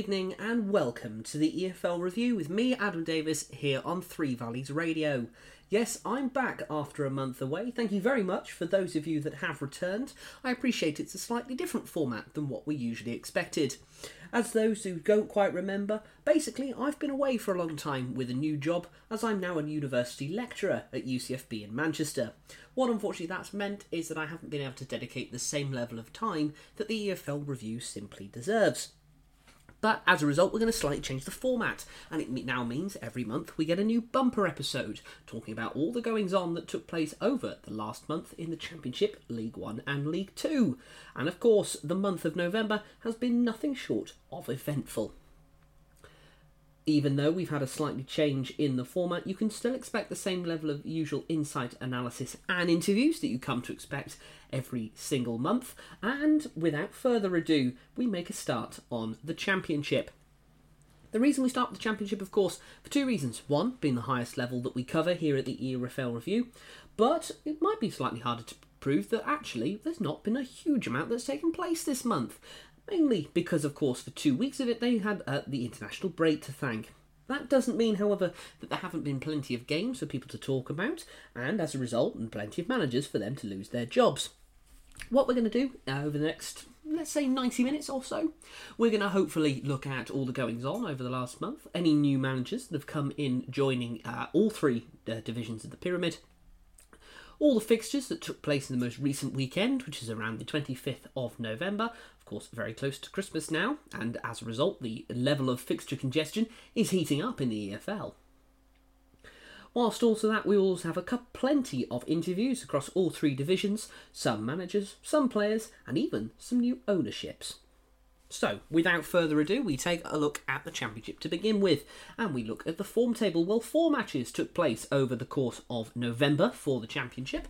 Evening and welcome to the EFL review with me, Adam Davis, here on Three Valleys Radio. Yes, I'm back after a month away. Thank you very much for those of you that have returned. I appreciate it's a slightly different format than what we usually expected. As those who don't quite remember, basically I've been away for a long time with a new job as I'm now a university lecturer at UCFB in Manchester. What unfortunately that's meant is that I haven't been able to dedicate the same level of time that the EFL review simply deserves. But as a result, we're going to slightly change the format, and it now means every month we get a new bumper episode talking about all the goings on that took place over the last month in the Championship, League One, and League Two. And of course, the month of November has been nothing short of eventful even though we've had a slightly change in the format, you can still expect the same level of usual insight analysis and interviews that you come to expect every single month. And without further ado, we make a start on the championship. The reason we start with the championship, of course, for two reasons. One, being the highest level that we cover here at the EFL review, but it might be slightly harder to prove that actually there's not been a huge amount that's taken place this month mainly because, of course, for two weeks of it they had uh, the international break to thank. That doesn't mean, however, that there haven't been plenty of games for people to talk about, and as a result, and plenty of managers for them to lose their jobs. What we're going to do uh, over the next, let's say, 90 minutes or so, we're going to hopefully look at all the goings on over the last month, any new managers that have come in joining uh, all three uh, divisions of the pyramid, all the fixtures that took place in the most recent weekend, which is around the 25th of November, course, very close to Christmas now, and as a result, the level of fixture congestion is heating up in the EFL. Whilst also that, we also have a plenty of interviews across all three divisions, some managers, some players, and even some new ownerships. So, without further ado, we take a look at the Championship to begin with, and we look at the form table. Well, four matches took place over the course of November for the Championship.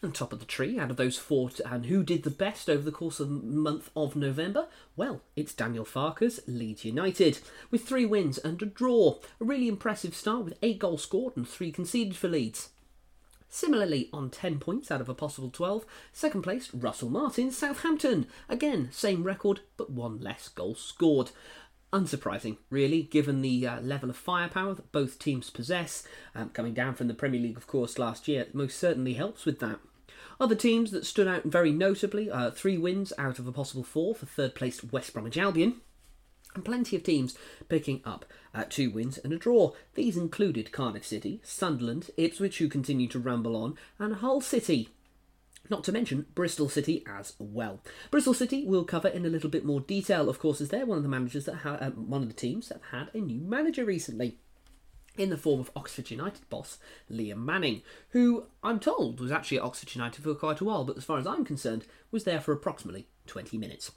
And top of the tree, out of those four, and who did the best over the course of the month of November? Well, it's Daniel Farke's, Leeds United, with three wins and a draw. A really impressive start with eight goals scored and three conceded for Leeds. Similarly, on 10 points out of a possible 12, second place Russell Martin, Southampton. Again, same record, but one less goal scored. Unsurprising, really, given the uh, level of firepower that both teams possess. Um, coming down from the Premier League, of course, last year, most certainly helps with that. Other teams that stood out very notably uh, three wins out of a possible four for third placed West Bromwich Albion and plenty of teams picking up uh, two wins and a draw. These included Cardiff City, Sunderland, Ipswich, who continue to ramble on, and Hull City. Not to mention Bristol City as well. Bristol City we'll cover in a little bit more detail, of course, as they're one of the managers that ha- uh, one of the teams that have had a new manager recently in the form of Oxford United boss Liam Manning, who I'm told was actually at Oxford United for quite a while, but as far as I'm concerned, was there for approximately 20 minutes.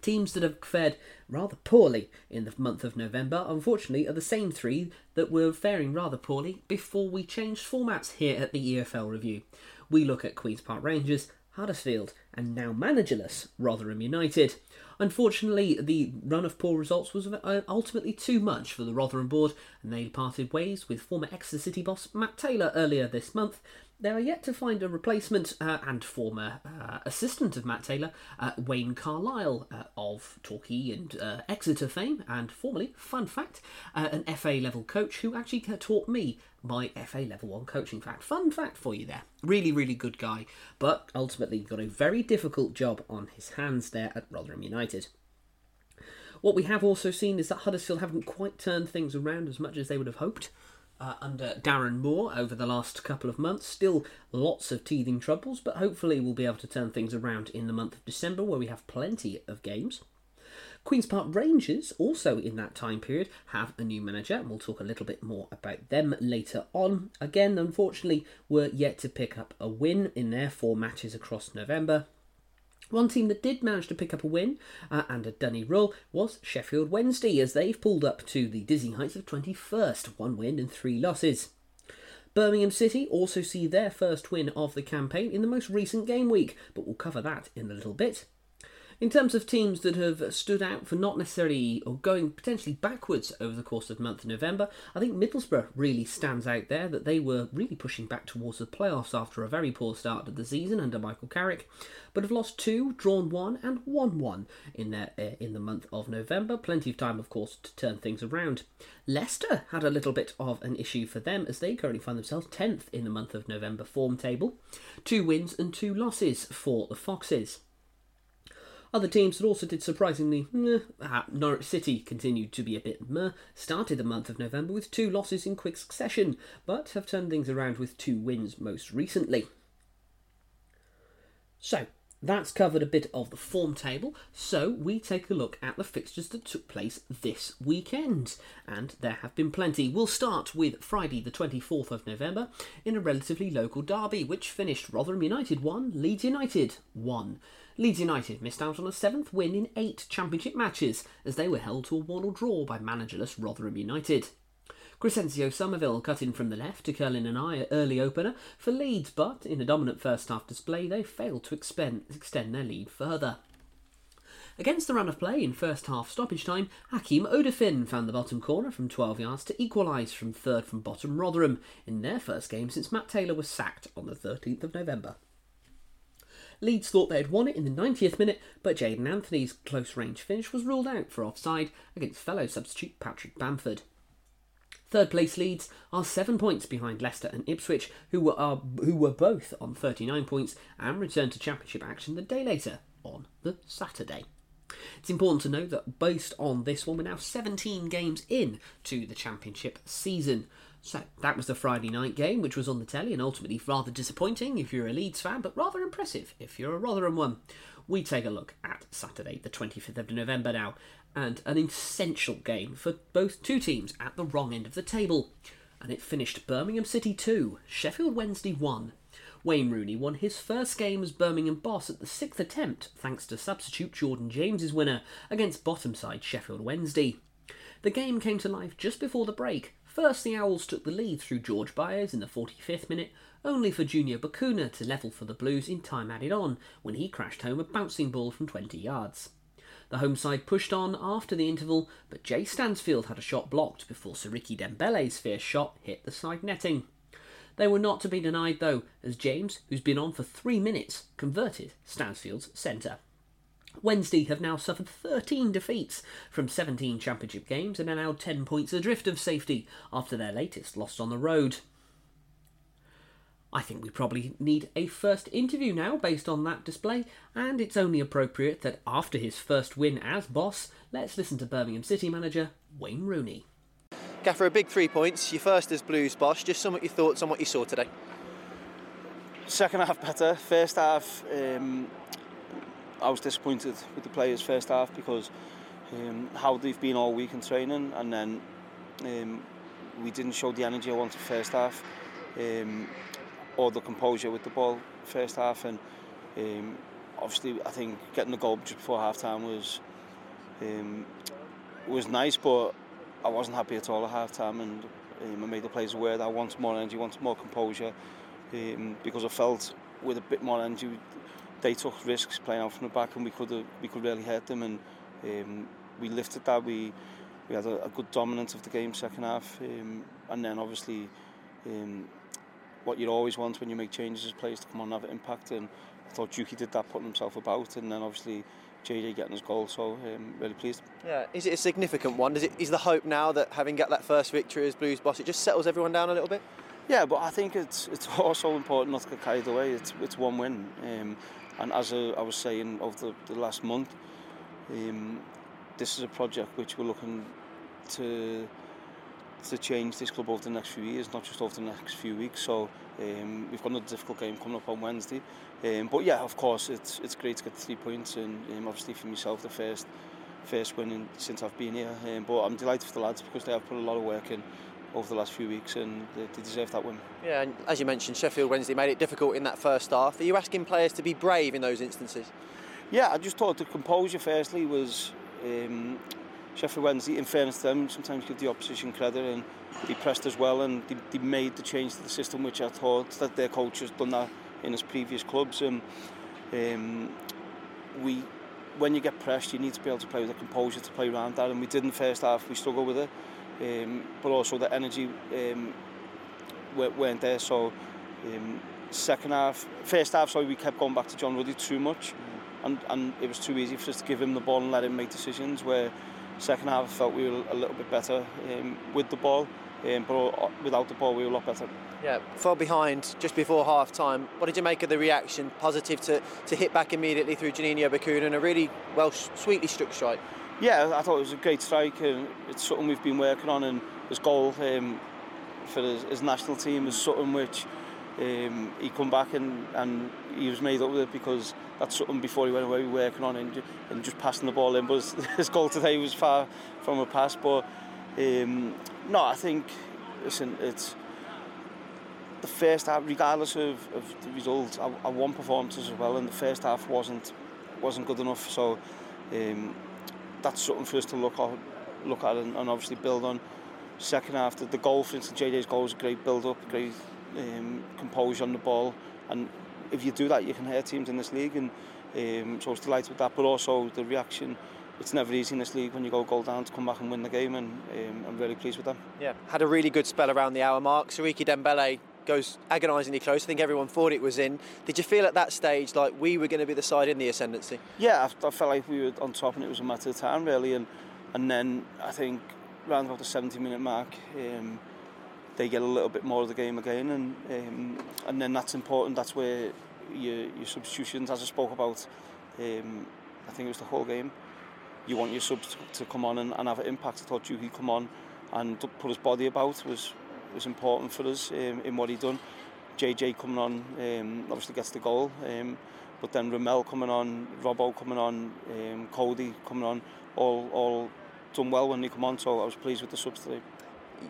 Teams that have fared rather poorly in the month of November, unfortunately, are the same three that were faring rather poorly before we changed formats here at the EFL review. We look at Queen's Park Rangers, Huddersfield, and now managerless Rotherham United. Unfortunately, the run of poor results was uh, ultimately too much for the Rotherham board, and they parted ways with former Exeter City boss Matt Taylor earlier this month, they are yet to find a replacement uh, and former uh, assistant of Matt Taylor, uh, Wayne Carlisle uh, of Torquay and uh, Exeter fame, and formerly, fun fact, uh, an FA level coach who actually taught me my FA level 1 coaching fact. Fun fact for you there. Really, really good guy, but ultimately got a very difficult job on his hands there at Rotherham United. What we have also seen is that Huddersfield haven't quite turned things around as much as they would have hoped uh, under Darren Moore over the last couple of months. Still lots of teething troubles, but hopefully we'll be able to turn things around in the month of December where we have plenty of games. Queen's Park Rangers, also in that time period, have a new manager, and we'll talk a little bit more about them later on. Again, unfortunately, we're yet to pick up a win in their four matches across November. One team that did manage to pick up a win uh, and a dunny roll was Sheffield Wednesday, as they've pulled up to the dizzy heights of 21st, one win and three losses. Birmingham City also see their first win of the campaign in the most recent game week, but we'll cover that in a little bit. In terms of teams that have stood out for not necessarily or going potentially backwards over the course of the month of November, I think Middlesbrough really stands out there that they were really pushing back towards the playoffs after a very poor start to the season under Michael Carrick, but have lost two, drawn one, and won one in their uh, in the month of November. Plenty of time, of course, to turn things around. Leicester had a little bit of an issue for them as they currently find themselves 10th in the month of November form table. Two wins and two losses for the Foxes. Other teams that also did surprisingly meh, ah, Norwich City continued to be a bit meh, started the month of November with two losses in quick succession, but have turned things around with two wins most recently. So, that's covered a bit of the form table, so we take a look at the fixtures that took place this weekend. And there have been plenty. We'll start with Friday, the 24th of November, in a relatively local derby, which finished Rotherham United 1, Leeds United 1. Leeds United missed out on a seventh win in eight championship matches as they were held to a 1 all draw by managerless Rotherham United. Crysencio Summerville cut in from the left to curl in an eye early opener for Leeds, but in a dominant first half display, they failed to expend, extend their lead further. Against the run of play in first half stoppage time, Hakeem Odoffin found the bottom corner from 12 yards to equalise from third from bottom Rotherham in their first game since Matt Taylor was sacked on the 13th of November. Leeds thought they had won it in the 90th minute, but Jaidon Anthony's close range finish was ruled out for offside against fellow substitute Patrick Bamford. Third place Leeds are seven points behind Leicester and Ipswich, who were, are, who were both on 39 points and returned to Championship action the day later on the Saturday. It's important to note that based on this one, we're now 17 games in to the Championship season. So that was the Friday night game, which was on the telly and ultimately rather disappointing if you're a Leeds fan, but rather impressive if you're a Rotherham one. We take a look at Saturday, the 25th of November now, and an essential game for both two teams at the wrong end of the table. And it finished Birmingham City 2, Sheffield Wednesday 1. Wayne Rooney won his first game as Birmingham boss at the sixth attempt, thanks to substitute Jordan James's winner against bottom side Sheffield Wednesday. The game came to life just before the break. First, the Owls took the lead through George Byers in the 45th minute, only for Junior Bacuna to level for the Blues in time added on when he crashed home a bouncing ball from 20 yards. The home side pushed on after the interval, but Jay Stansfield had a shot blocked before Siriki Dembele's fierce shot hit the side netting. They were not to be denied though, as James, who's been on for three minutes, converted Stansfield's centre. Wednesday have now suffered 13 defeats from 17 championship games and are now 10 points adrift of safety after their latest loss on the road. I think we probably need a first interview now based on that display, and it's only appropriate that after his first win as boss, let's listen to Birmingham City manager Wayne Rooney. Gaffer, a big three points, your first as Blues boss, just some of your thoughts on what you saw today. Second half better, first half um, I was disappointed with the players first half because um, how they've been all week in training and then um, we didn't show the energy I wanted first half. Um, or the composure with the ball first half and um, obviously I think getting the goal just before half time was um, was nice but I wasn't happy at all at half time and um, I made the players aware that I wanted more energy, wanted more composure um, because I felt with a bit more energy they took risks playing out from the back and we could we could really hurt them and um, we lifted that. We we had a, a good dominance of the game second half um, and then obviously um, what you always want when you make changes as players to come on and have an impact and I thought Juki did that putting himself about and then obviously JJ getting his goal so um, really pleased. Yeah, is it a significant one? Is it is the hope now that having got that first victory as Blues boss it just settles everyone down a little bit? Yeah, but I think it's it's also important not to get carried away. It's it's one win, um, and as I was saying over the, the last month, um, this is a project which we're looking to to change this club over the next few years, not just over the next few weeks. So um, we've got another difficult game coming up on Wednesday. Um, but yeah, of course, it's it's great to get three points, and um, obviously for myself, the first first win in, since I've been here. Um, but I'm delighted for the lads because they have put a lot of work in over the last few weeks and they, they deserve that win. Yeah, and as you mentioned, Sheffield Wednesday made it difficult in that first half. Are you asking players to be brave in those instances? Yeah, I just thought the composure firstly was um, Sheffield Wednesday, in fairness to them, sometimes give the opposition credit and they pressed as well and they, they made the change to the system which I thought that their coach has done that in his previous clubs and um, we when you get pressed, you need to be able to play with the composure to play around that, and we did in the first half. We struggled with it, um, but also the energy um, weren't there. So um, second half, first half, sorry, we kept going back to John Ruddy too much, and and it was too easy for us to give him the ball and let him make decisions. Where second half, I felt we were a little bit better um, with the ball, um, but without the ball, we were a lot better. Yeah, fell behind just before half time. What did you make of the reaction? Positive to, to hit back immediately through Juninho Bacuna and a really well, sweetly struck strike. Yeah, I thought it was a great strike. and it's something we've been working on, and his goal um, for his, his national team is something which um, he come back and, and he was made up with it because that's something before he went away working on and, and just passing the ball in. But his, goal today was far from a pass. But um, no, I think listen, it's the first half, regardless of, of the result, I, I won performances as well, and the first half wasn't wasn't good enough. So um, that's something for us to look at, look at, and, and obviously build on. Second half, the, the goal, for instance, JJ's goal was a great build-up, great um, composure on the ball, and if you do that, you can hurt teams in this league. And um, so I was delighted with that, but also the reaction it's never easy in this league when you go goal down to come back and win the game, and um, I'm really pleased with them. Yeah, had a really good spell around the hour mark. Siriki Dembele goes agonisingly close. I think everyone thought it was in. Did you feel at that stage like we were going to be the side in the ascendancy? Yeah, I, I felt like we were on top and it was a matter of time really. And and then I think around about the 70 minute mark, um, they get a little bit more of the game again, and um, and then that's important. That's where your your substitutions, as I spoke about, um, I think it was the whole game. You want your subs to come on and, and have an impact. I thought Juhi come on and put his body about was was important for us um, in what he done. JJ coming on um, obviously gets the goal, um, but then Ramel coming on, Robbo coming on, um, Cody coming on, all all done well when they come on. So I was pleased with the subs today.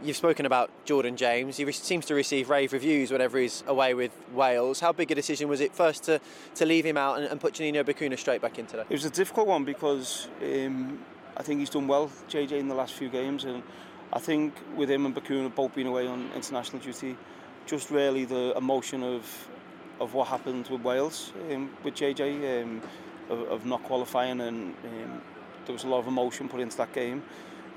You've spoken about Jordan James. He seems to receive rave reviews whenever he's away with Wales. How big a decision was it first to, to leave him out and, and put Juninho Bacuna straight back into that? It was a difficult one because um, I think he's done well, JJ, in the last few games. and I think with him and Bacuna both being away on international duty, just really the emotion of of what happened with Wales um, with JJ um, of, of not qualifying and um, there was a lot of emotion put into that game.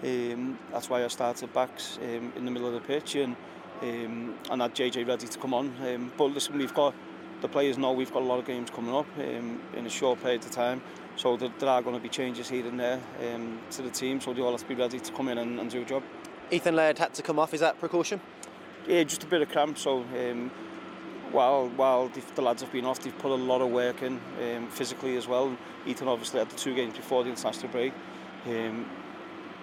Um, that's why I started backs um, in the middle of the pitch and um, and had JJ ready to come on. Um, but listen, we've got the players know we've got a lot of games coming up um, in a short period of time. So there, there are going to be changes here and there um, to the team, so they all have to be ready to come in and, and do a job. Ethan Laird had to come off. Is that precaution? Yeah, just a bit of cramp. So um, while while the, the lads have been off, they've put a lot of work in um, physically as well. Ethan obviously had the two games before the international break. Um,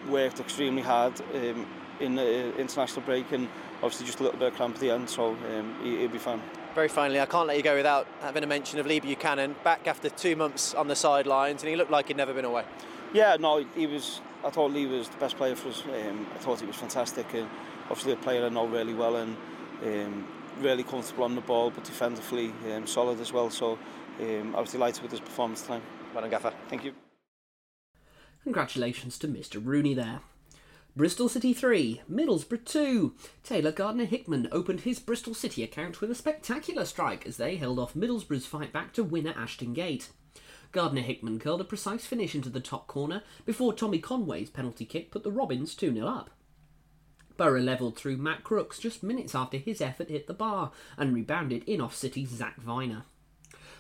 worked extremely hard um, in the uh, international break and obviously just a little bit of cramp at the end, so um, he, he'll be fine. Very finally, I can't let you go without having a mention of Lee Buchanan back after two months on the sidelines, and he looked like he'd never been away. Yeah, no, he was I thought Lee was the best player for us. Um, I thought he was fantastic and obviously a player I know really well and um, really comfortable on the ball but defensively um, solid as well. So um, I was delighted with his performance tonight. Well done, Gaffer. Thank you. Congratulations to Mr. Rooney there. Bristol City 3, Middlesbrough 2. Taylor Gardner Hickman opened his Bristol City account with a spectacular strike as they held off Middlesbrough's fight back to win at Ashton Gate. Gardner Hickman curled a precise finish into the top corner before Tommy Conway's penalty kick put the Robins 2 0 up. Borough levelled through Matt Crooks just minutes after his effort hit the bar and rebounded in off City's Zak Vyner.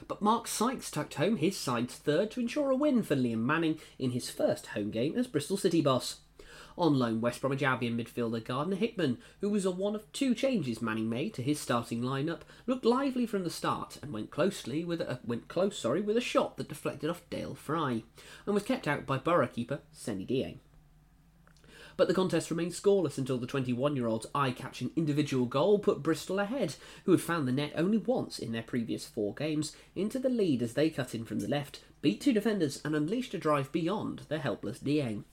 But Mark Sykes tucked home his side's third to ensure a win for Liam Manning in his first home game as Bristol City boss. On loan West Bromwich Albion midfielder Gardner Hickman, who was a one of two changes Manning made to his starting lineup, looked lively from the start and went closely with a, went close sorry with a shot that deflected off Dael Fry and was kept out by Borough keeper Seny Dieng. But the contest remained scoreless until the 21 year old's eye catching individual goal put Bristol ahead, who had found the net only once in their previous four games, into the lead as they cut in from the left, beat two defenders, and unleashed a drive beyond the helpless Dieng.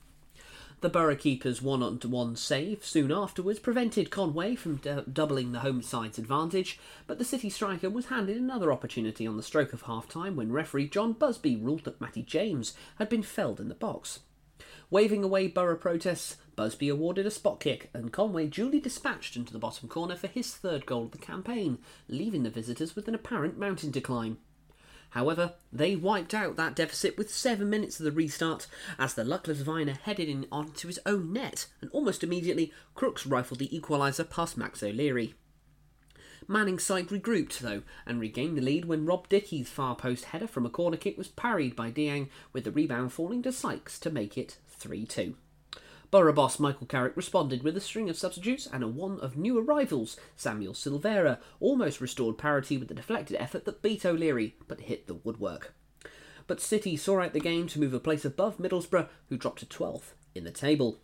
The Borough keeper's one on one save soon afterwards prevented Conway from d- doubling the home side's advantage, but the City striker was handed another opportunity on the stroke of half time when referee John Busby ruled that Matty James had been felled in the box. Waving away Borough protests, Busby awarded a spot kick, and Conway duly dispatched into the bottom corner for his third goal of the campaign, leaving the visitors with an apparent mountain to climb. However, they wiped out that deficit with seven minutes of the restart as the luckless Vyner headed in onto his own net, and almost immediately, Crooks rifled the equaliser past Max O'Leary. Manning's side regrouped, though, and regained the lead when Rob Dickie's far post header from a corner kick was parried by Dieng, with the rebound falling to Sykes to make it 3 2. Borough boss Michael Carrick responded with a string of substitutes and a one of new arrivals. Samuel Silvera almost restored parity with the deflected effort that beat O'Leary, but hit the woodwork. But City saw out the game to move a place above Middlesbrough, who dropped to 12th in the table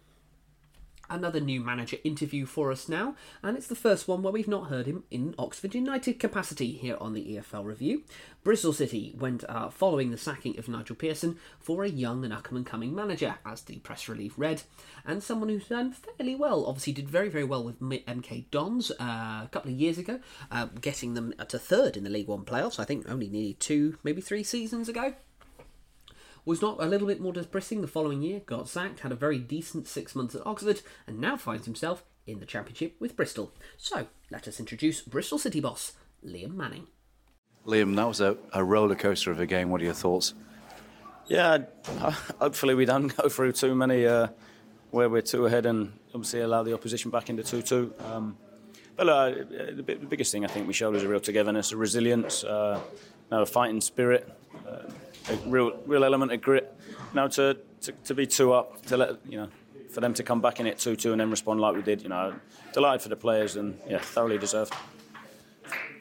another new manager interview for us now, and it's the first one where we've not heard him in Oxford United capacity here on the EFL review. Bristol City went uh, following the sacking of Nigel Pearson for a young and up and coming manager, as the press release read, and someone who's done fairly well. Obviously, did very very well with MK Dons uh, a couple of years ago, uh, getting them to third in the League One playoffs. I think only nearly two, maybe three seasons ago was not a little bit more depressing the following year, got sacked, had a very decent six months at Oxford, and now finds himself in the Championship with Bristol. So, let us introduce Bristol City boss, Liam Manning. Liam, that was a, a roller coaster of a game. What are your thoughts? Yeah, hopefully we don't go through too many uh, where we're two ahead and obviously allow the opposition back into 2 2. Um, but uh, the, biggest thing I think we showed is a real togetherness, a resilience, uh, a fighting spirit. Uh, a real real element of grit. Now to, to, to be two up, to let you know, for them to come back in it two two and then respond like we did, you know, delighted for the players and yeah, thoroughly deserved.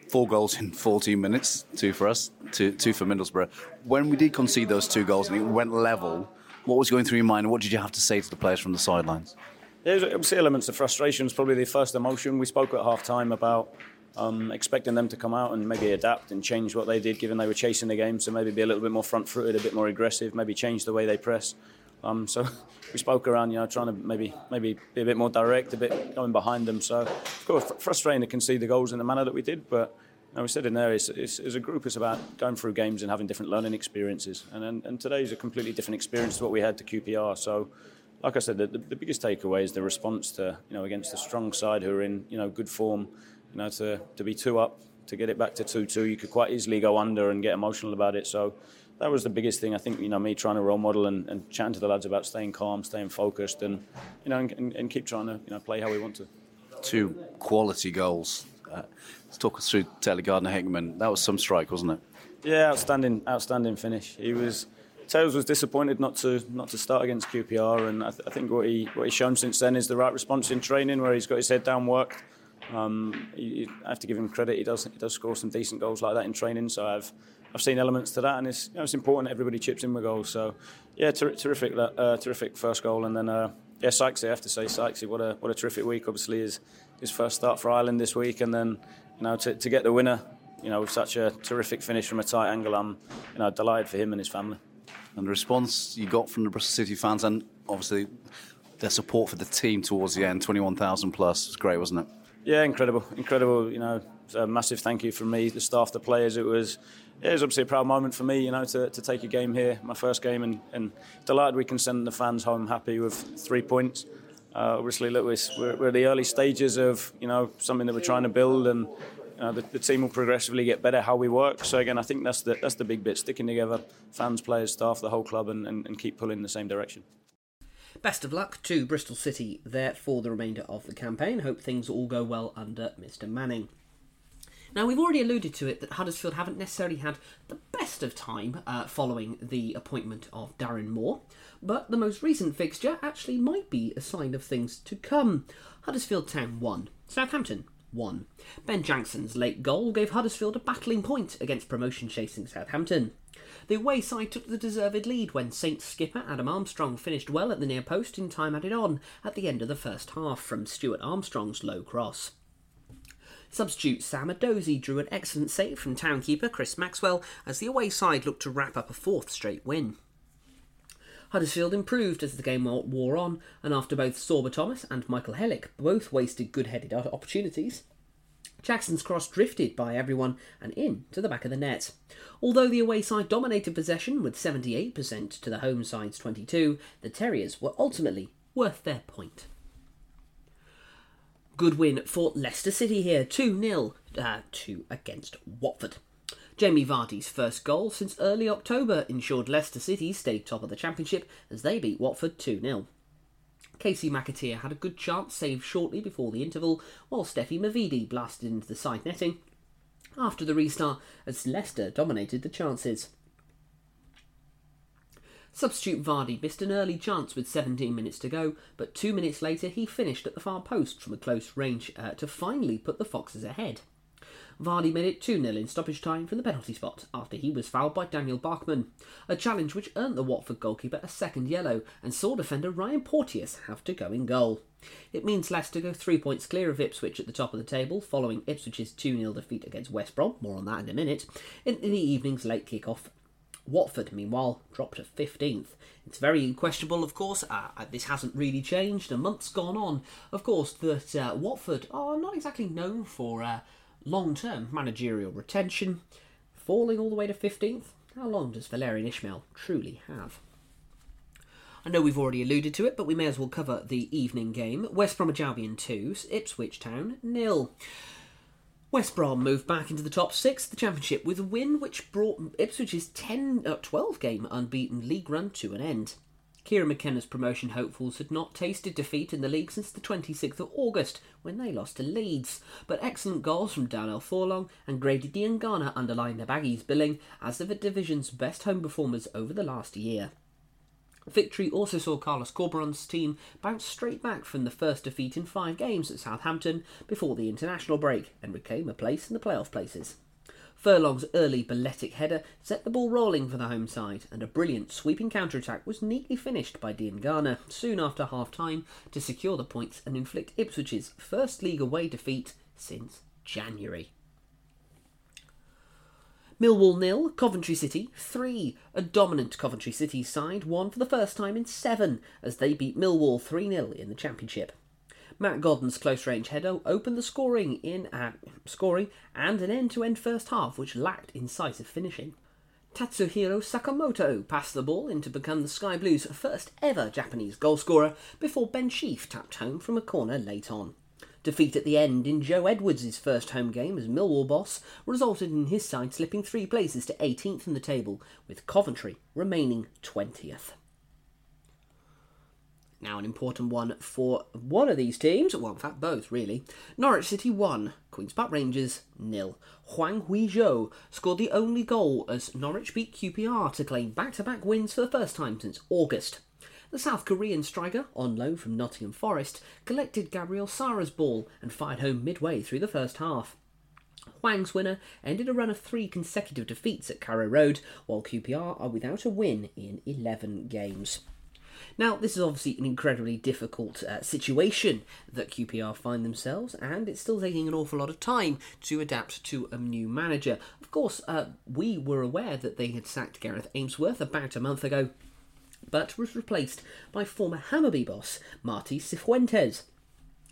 Four goals in 14 minutes, two for us, two, two for Middlesbrough. When we did concede those two goals and it went level, what was going through your mind? What did you have to say to the players from the sidelines? There's obviously elements of frustration. It's probably the first emotion. We spoke at half time about um, expecting them to come out and maybe adapt and change what they did, given they were chasing the game. So maybe be a little bit more front-footed, a bit more aggressive, maybe change the way they press. Um, so we spoke around, you know, trying to maybe maybe be a bit more direct, a bit going behind them. So of course, frustrating to concede the goals in the manner that we did, but. You we said in there, it's, it's, as a group, it's about going through games and having different learning experiences. And, and, and today is a completely different experience to what we had to QPR. So, like I said, the, the biggest takeaway is the response to, you know, against a strong side who are in, you know, good form you know, to, to be two up, to get it back to 2 2, you could quite easily go under and get emotional about it. So that was the biggest thing. I think, you know, me trying to role model and, and chatting to the lads about staying calm, staying focused, and, you know, and, and keep trying to, you know, play how we want to. Two quality goals. Uh, let's talk us through Taylor Gardner Hickman. That was some strike, wasn't it? Yeah, outstanding, outstanding finish. He was. Tails was disappointed not to not to start against QPR, and I, th- I think what he what he's shown since then is the right response in training, where he's got his head down, worked, um, you, I have to give him credit. He does he does score some decent goals like that in training. So I've I've seen elements to that, and it's you know, it's important everybody chips in with goals. So yeah, ter- terrific uh, terrific first goal, and then uh, yeah, Sykes. I have to say Sykes. What a what a terrific week. Obviously, his his first start for Ireland this week, and then you know to, to get the winner. You know, with such a terrific finish from a tight angle, I'm you know delighted for him and his family. And the response you got from the Bristol City fans, and obviously their support for the team towards the end, 21,000 plus, was great, wasn't it? Yeah, incredible, incredible. You know, a massive thank you from me, the staff, the players. It was, it was obviously a proud moment for me. You know, to, to take a game here, my first game, and, and delighted we can send the fans home happy with three points. Uh, obviously, look, we're, we're at the early stages of you know something that we're trying to build, and you know, the, the, team will progressively get better how we work. So again, I think that's the that's the big bit: sticking together, fans, players, staff, the whole club, and, and, and keep pulling in the same direction. Best of luck to Bristol City there for the remainder of the campaign. Hope things all go well under Mr. Manning. Now, we've already alluded to it that Huddersfield haven't necessarily had the best of time uh, following the appointment of Darren Moore, but the most recent fixture actually might be a sign of things to come. Huddersfield Town won, Southampton 1. Ben Jackson's late goal gave Huddersfield a battling point against promotion chasing Southampton. The away side took the deserved lead when Saints skipper Adam Armstrong finished well at the near post in time added on at the end of the first half from Stuart Armstrong's low cross. Substitute Sam Edozie drew an excellent save from townkeeper Chris Maxwell as the away side looked to wrap up a fourth straight win. Huddersfield improved as the game wore on, and after both Sorba Thomas and Michal Helik both wasted good headed opportunities, Jackson's cross drifted by everyone and in to the back of the net. Although the away side dominated possession with 78% to the home side's 22, the Terriers were ultimately worth their point. Good win for Leicester City here, 2 0 uh, 2 against Watford. Jamie Vardy's first goal since early October ensured Leicester City stayed top of the Championship as they beat Watford 2 0. Kasey McAteer had a good chance saved shortly before the interval, while Stephy Mavididi blasted into the side netting after the restart as Leicester dominated the chances. Substitute Vardy missed an early chance with 17 minutes to go, but two minutes later he finished at the far post from a close range uh, to finally put the Foxes ahead. Vardy made it 2 0 in stoppage time from the penalty spot after he was fouled by Daniel Bachmann, a challenge which earned the Watford goalkeeper a second yellow and saw defender Ryan Porteous have to go in goal. It means Leicester go three points clear of Ipswich at the top of the table, following Ipswich's 2 0 defeat against West Brom, more on that in a minute, in the evening's late kick-off Watford, meanwhile, dropped to 15th. It's very questionable, of course. Uh, uh, this hasn't really changed. A month's gone on, of course, that uh, Watford are not exactly known for uh, long term managerial retention. Falling all the way to 15th, how long does Valérien Ismaël truly have? I know we've already alluded to it, but we may as well cover the evening game. West Bromwich Albion 2, Ipswich Town nil. West Brom moved back into the top six of the Championship with a win which brought Ipswich's 10, uh, 12 game unbeaten league run to an end. Kieran McKenna's promotion hopefuls had not tasted defeat in the league since the 26th of August when they lost to Leeds, but excellent goals from Darnell Furlong and Grady Diangana underlined the Baggies' billing as the division's best home performers over the last year. Victory also saw Carlos Corberan's team bounce straight back from the first defeat in five games at Southampton before the international break and reclaim a place in the playoff places. Furlong's early balletic header set the ball rolling for the home side, and a brilliant sweeping counter-attack was neatly finished by Diangana soon after half-time to secure the points and inflict Ipswich's first league away defeat since January. Millwall nil, Coventry City three. A dominant Coventry City side won for the first time in seven as they beat Millwall 3 0 in the Championship. Matt Godden's close range header opened the scoring in at scoring and an end to end first half which lacked incisive finishing. Tatsuhiro Sakamoto passed the ball in to become the Sky Blues' first ever Japanese goalscorer before Ben Sheaf tapped home from a corner late on. Defeat at the end in Joe Edwards' first home game as Millwall boss resulted in his side slipping three places to 18th in the table, with Coventry remaining 20th. Now, an important one for one of these teams, well, in fact, both really. Norwich City 1, Queen's Park Rangers nil. Hwang Ui-jo scored the only goal as Norwich beat QPR to claim back to back wins for the first time since August. The South Korean striker, on loan from Nottingham Forest, collected Gabriel Sara's ball and fired home midway through the first half. Hwang's winner ended a run of three consecutive defeats at Carrow Road, while QPR are without a win in 11 games. Now, this is obviously an incredibly difficult uh, situation that QPR find themselves, and it's still taking an awful lot of time to adapt to a new manager. Of course, uh, we were aware that they had sacked Gareth Ainsworth about a month ago, but was replaced by former Hammarby boss Marti Cifuentes.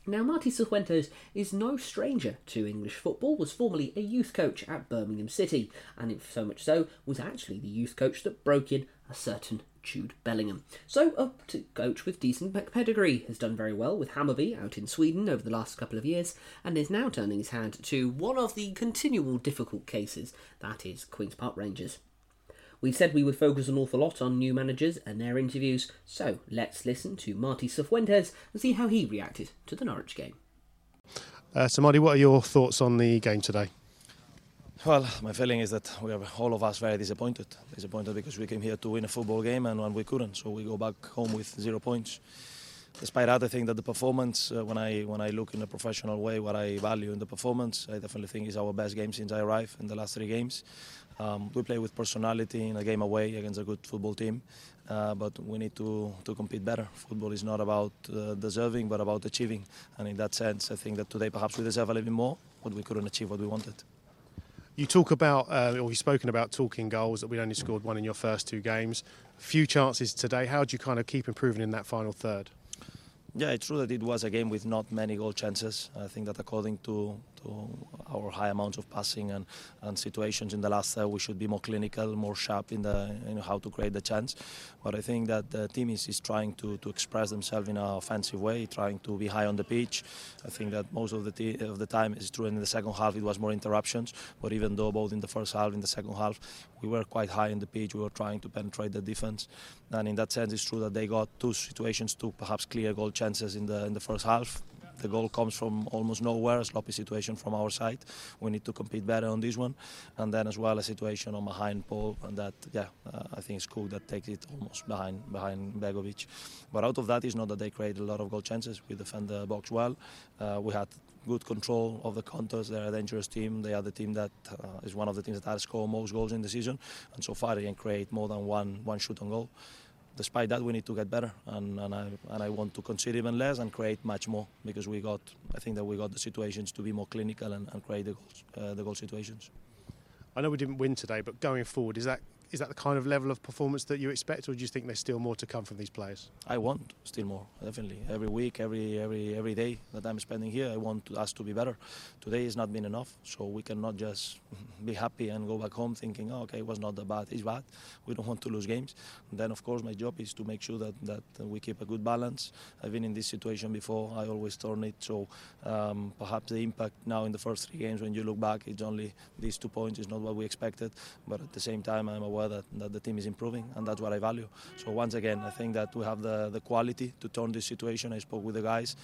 Now, Marti Cifuentes is no stranger to English football, was formerly a youth coach at Birmingham City, and so much so, was actually the youth coach that broke in a certain Jude Bellingham. So, a coach with decent pedigree has done very well with Hammarby out in Sweden over the last couple of years, and is now turning his hand to one of the continual difficult cases that is Queen's Park Rangers. We've said we would focus an awful lot on new managers and their interviews, so let's listen to Marti Cifuentes and see how he reacted to the Norwich game. Uh, so, Marti, what are your thoughts on the game today? Well, my feeling is that we are all of us very disappointed. Disappointed because we came here to win a football game and, and we couldn't, so we go back home with zero points. Despite that, I think that the performance, uh, when I when I look in a professional way, what I value in the performance, I definitely think is our best game since I arrived in the last three games. Um, we play with personality in a game away against a good football team, uh, but we need to, to compete better. Football is not about uh, deserving, but about achieving. And in that sense, I think that today perhaps we deserve a little bit more, but we couldn't achieve what we wanted. You talk about, uh, or you've spoken about talking goals that we only scored one in your first two games. Few chances today. How do you kind of keep improving in that final third? Yeah, it's true that it was a game with not many goal chances. I think that according to, to to our high amounts of passing and, and situations in the last third. We should be more clinical, more sharp in the in how to create the chance. But I think that the team is, is trying to, to express themselves in an offensive way, trying to be high on the pitch. I think that most of the of the time is true. In the second half, it was more interruptions. But even though both in the first half, in the second half, we were quite high on the pitch. We were trying to penetrate the defense, and in that sense, it's true that they got two situations, two perhaps clear goal chances in the in the first half the goal comes from almost nowhere, a sloppy situation from our side. We need to compete better on this one. And then as well a situation on behind Paul and that, yeah, uh, I think it's cool that takes it almost behind behind Begovic. But out of that is not that they created a lot of goal chances. We defend the box well. Uh, we had good control of the contours. They're a dangerous team. They are the team that uh, is one of the teams that has scored most goals in the season. And so far they can create more than one one shoot on goal despite that, we need to get better, and, and I and I want to concede even less and create much more because we got I think that we got the situations to be more clinical and, and create the goals, uh, the goal situations. I know we didn't win today, but going forward, is that is that the kind of level of performance that you expect, or do you think there's still more to come from these players? I want still more, definitely. Every week, every every every day that I'm spending here, I want us to be better. Today has not been enough, so we cannot just be happy and go back home thinking, oh, okay, it was not that bad. It's bad. We don't want to lose games. And then, of course, my job is to make sure that that we keep a good balance. I've been in this situation before. I always turn it. So um, perhaps the impact now in the first three games, when you look back, it's only these two points. It's not what we expected. But at the same time, I'm aware that, that the team is improving, and that's what I value. So once again, I think that we have the, the quality to turn this situation. I spoke with the guys.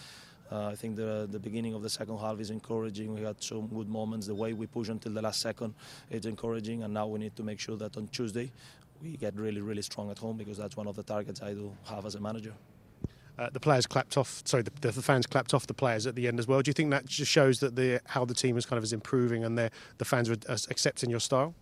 Uh, I think the the beginning of the second half is encouraging. We had some good moments. The way we push until the last second, it's encouraging. And now we need to make sure that on Tuesday we get really, really strong at home because that's one of the targets I do have as a manager. Uh, the players clapped off. Sorry, the, the, fans clapped off the players at the end as well. Do you think that just shows that the how the team is kind of is improving and the the fans are accepting your style?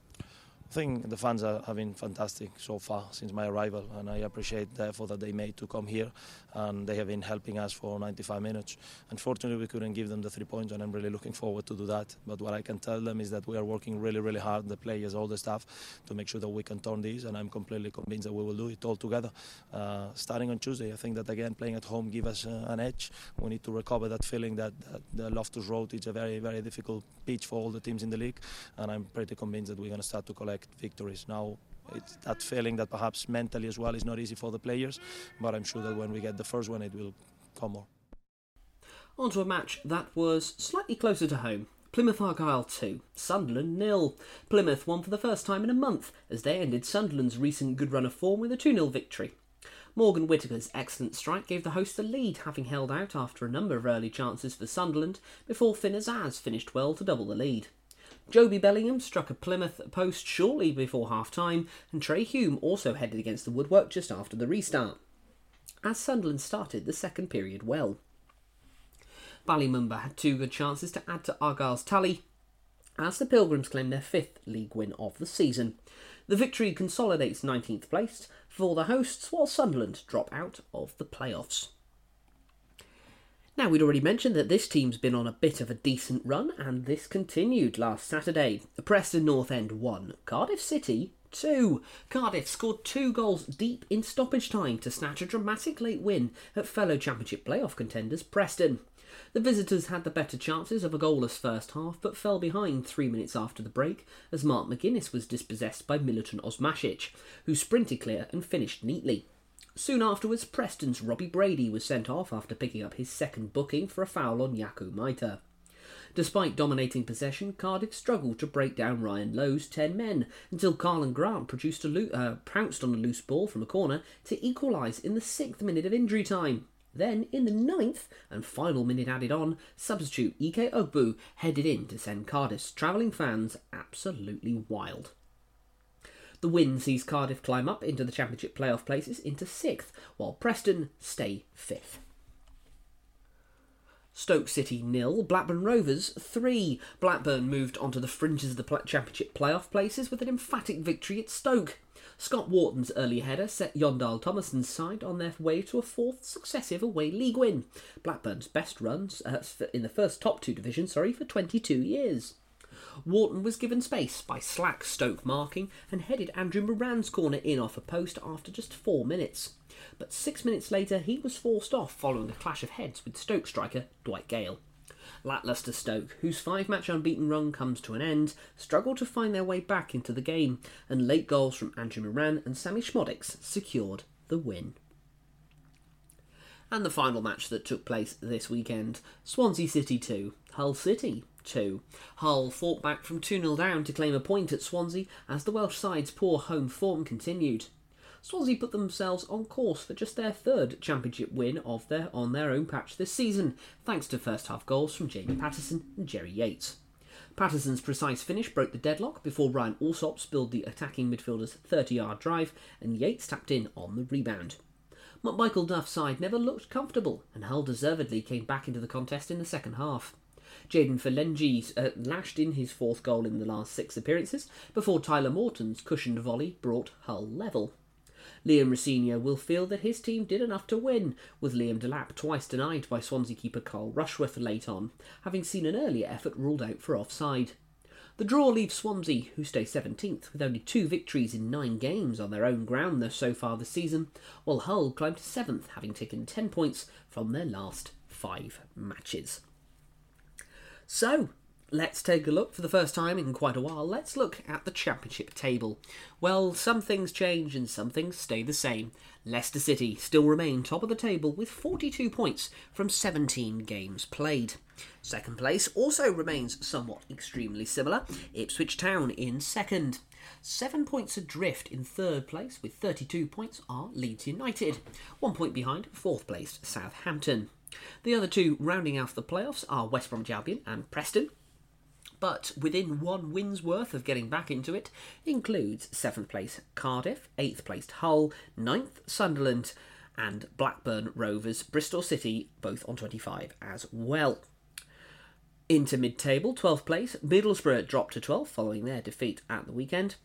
I think the fans are, have been fantastic so far since my arrival, and I appreciate the effort that they made to come here. And they have been helping us for 95 minutes. Unfortunately, we couldn't give them the three points, and I'm really looking forward to do that. But what I can tell them is that we are working really, really hard, the players, all the staff, to make sure that we can turn this. And I'm completely convinced that we will do it all together. Uh, starting on Tuesday, I think that again playing at home gives us uh, an edge. We need to recover that feeling that, that the Loftus Road is a very, very difficult pitch for all the teams in the league, and I'm pretty convinced that we're going to start to collect victories. Now, it's that feeling that perhaps mentally as well is not easy for the players, but I'm sure that when we get the first one, it will come more. On to a match that was slightly closer to home. Plymouth Argyle 2, Sunderland nil. Plymouth won for the first time in a month as they ended Sunderland's recent good run of form with a 2 0 victory. Morgan Whittaker's excellent strike gave the hosts a lead, having held out after a number of early chances for Sunderland before Finn Azaz finished well to double the lead. Jobe Bellingham struck a Plymouth post shortly before half time, and Trai Hume also headed against the woodwork just after the restart. As Sunderland started the second period well. Bali Mumba had two good chances to add to Argyle's tally, as the Pilgrims claim their fifth league win of the season. The victory consolidates 19th place for the hosts, while Sunderland drop out of the playoffs. Now, we'd already mentioned that this team's been on a bit of a decent run, and this continued last Saturday. Preston North End won, Cardiff City 2. Cardiff scored two goals deep in stoppage time to snatch a dramatic late win at fellow Championship playoff contenders Preston. The visitors had the better chances of a goalless first half, but fell behind three minutes after the break as Mark McGuinness was dispossessed by Milutin Osmajic, who sprinted clear and finished neatly. Soon afterwards, Preston's Robbie Brady was sent off after picking up his second booking for a foul on Yakou Meite. Despite dominating possession, Cardiff struggled to break down Ryan Lowe's 10 men until Karlan Grant produced a lo- uh, pounced on a loose ball from a corner to equalise in the sixth minute of injury time. Then, in the ninth and final minute added on, substitute Ike Ugbo headed in to send Cardiff's travelling fans absolutely wild. The win sees Cardiff climb up into the Championship playoff places into sixth, while Preston stay fifth. Stoke City nil, Blackburn Rovers three. Blackburn moved onto the fringes of the Championship playoff places with an emphatic victory at Stoke. Scott Wharton's early header set Jon Dahl Tomasson's side on their way to a fourth successive away league win. Blackburn's best runs uh, in the first top two divisions, sorry, for 22 years. Wharton was given space by slack Stoke marking and headed Andrew Moran's corner in off a post after just four minutes. But six minutes later, he was forced off following a clash of heads with Stoke striker Dwight Gayle. Lacklustre Stoke, whose five match unbeaten run comes to an end, struggled to find their way back into the game, and late goals from Andrew Moran and Sammie Szmodics secured the win. And the final match that took place this weekend Swansea City 2, Hull City 2. Hull fought back from 2 0 down to claim a point at Swansea as the Welsh side's poor home form continued. Swansea put themselves on course for just their third championship win of their on their own patch this season, thanks to first half goals from Jamie Paterson and Jerry Yates. Paterson's precise finish broke the deadlock before Ryan Allsop spilled the attacking midfielder's 30 yard drive and Yates tapped in on the rebound. Michael Duff's side never looked comfortable, and Hull deservedly came back into the contest in the second half. Jaden Philogene uh, lashed in his fourth goal in the last six appearances before Tyler Morton's cushioned volley brought Hull level. Liam Rosenior will feel that his team did enough to win, with Liam Delap twice denied by Swansea keeper Carl Rushworth late on, having seen an earlier effort ruled out for offside. The draw leaves Swansea, who stay 17th, with only two victories in nine games on their own ground so far this season, while Hull climb to 7th, having taken 10 points from their last five matches. So, let's take a look for the first time in quite a while. Let's look at the Championship table. Well, some things change and some things stay the same. Leicester City still remain top of the table with 42 points from 17 games played. Second place also remains somewhat extremely similar, Ipswich Town in second. Seven points adrift in third place with 32 points are Leeds United. One point behind, fourth placed Southampton. The other two rounding out the playoffs are West Bromwich Albion and Preston. But within one win's worth of getting back into it includes seventh place Cardiff, eighth placed Hull, ninth Sunderland, and Blackburn Rovers, Bristol City, both on 25 as well. Into mid table, 12th place, Middlesbrough dropped to 12th following their defeat at the weekend.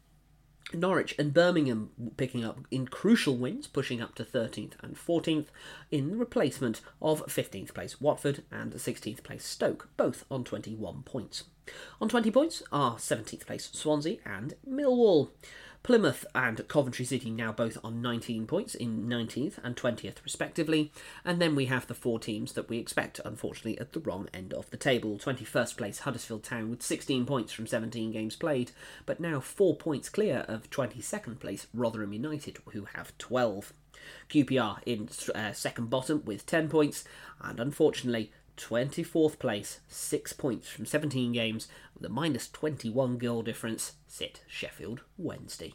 Norwich and Birmingham picking up in crucial wins, pushing up to 13th and 14th in replacement of 15th place Watford and 16th place Stoke, both on 21 points. On 20 points are 17th place Swansea and Millwall. Plymouth and Coventry City now both on 19 points in 19th and 20th respectively. And then we have the four teams that we expect, unfortunately, at the wrong end of the table. 21st place Huddersfield Town with 16 points from 17 games played, but now four points clear of 22nd place Rotherham United, who have 12. QPR in uh, second bottom with 10 points, and unfortunately, 24th place, 6 points from 17 games, with a minus 21 goal difference, sit Sheffield Wednesday.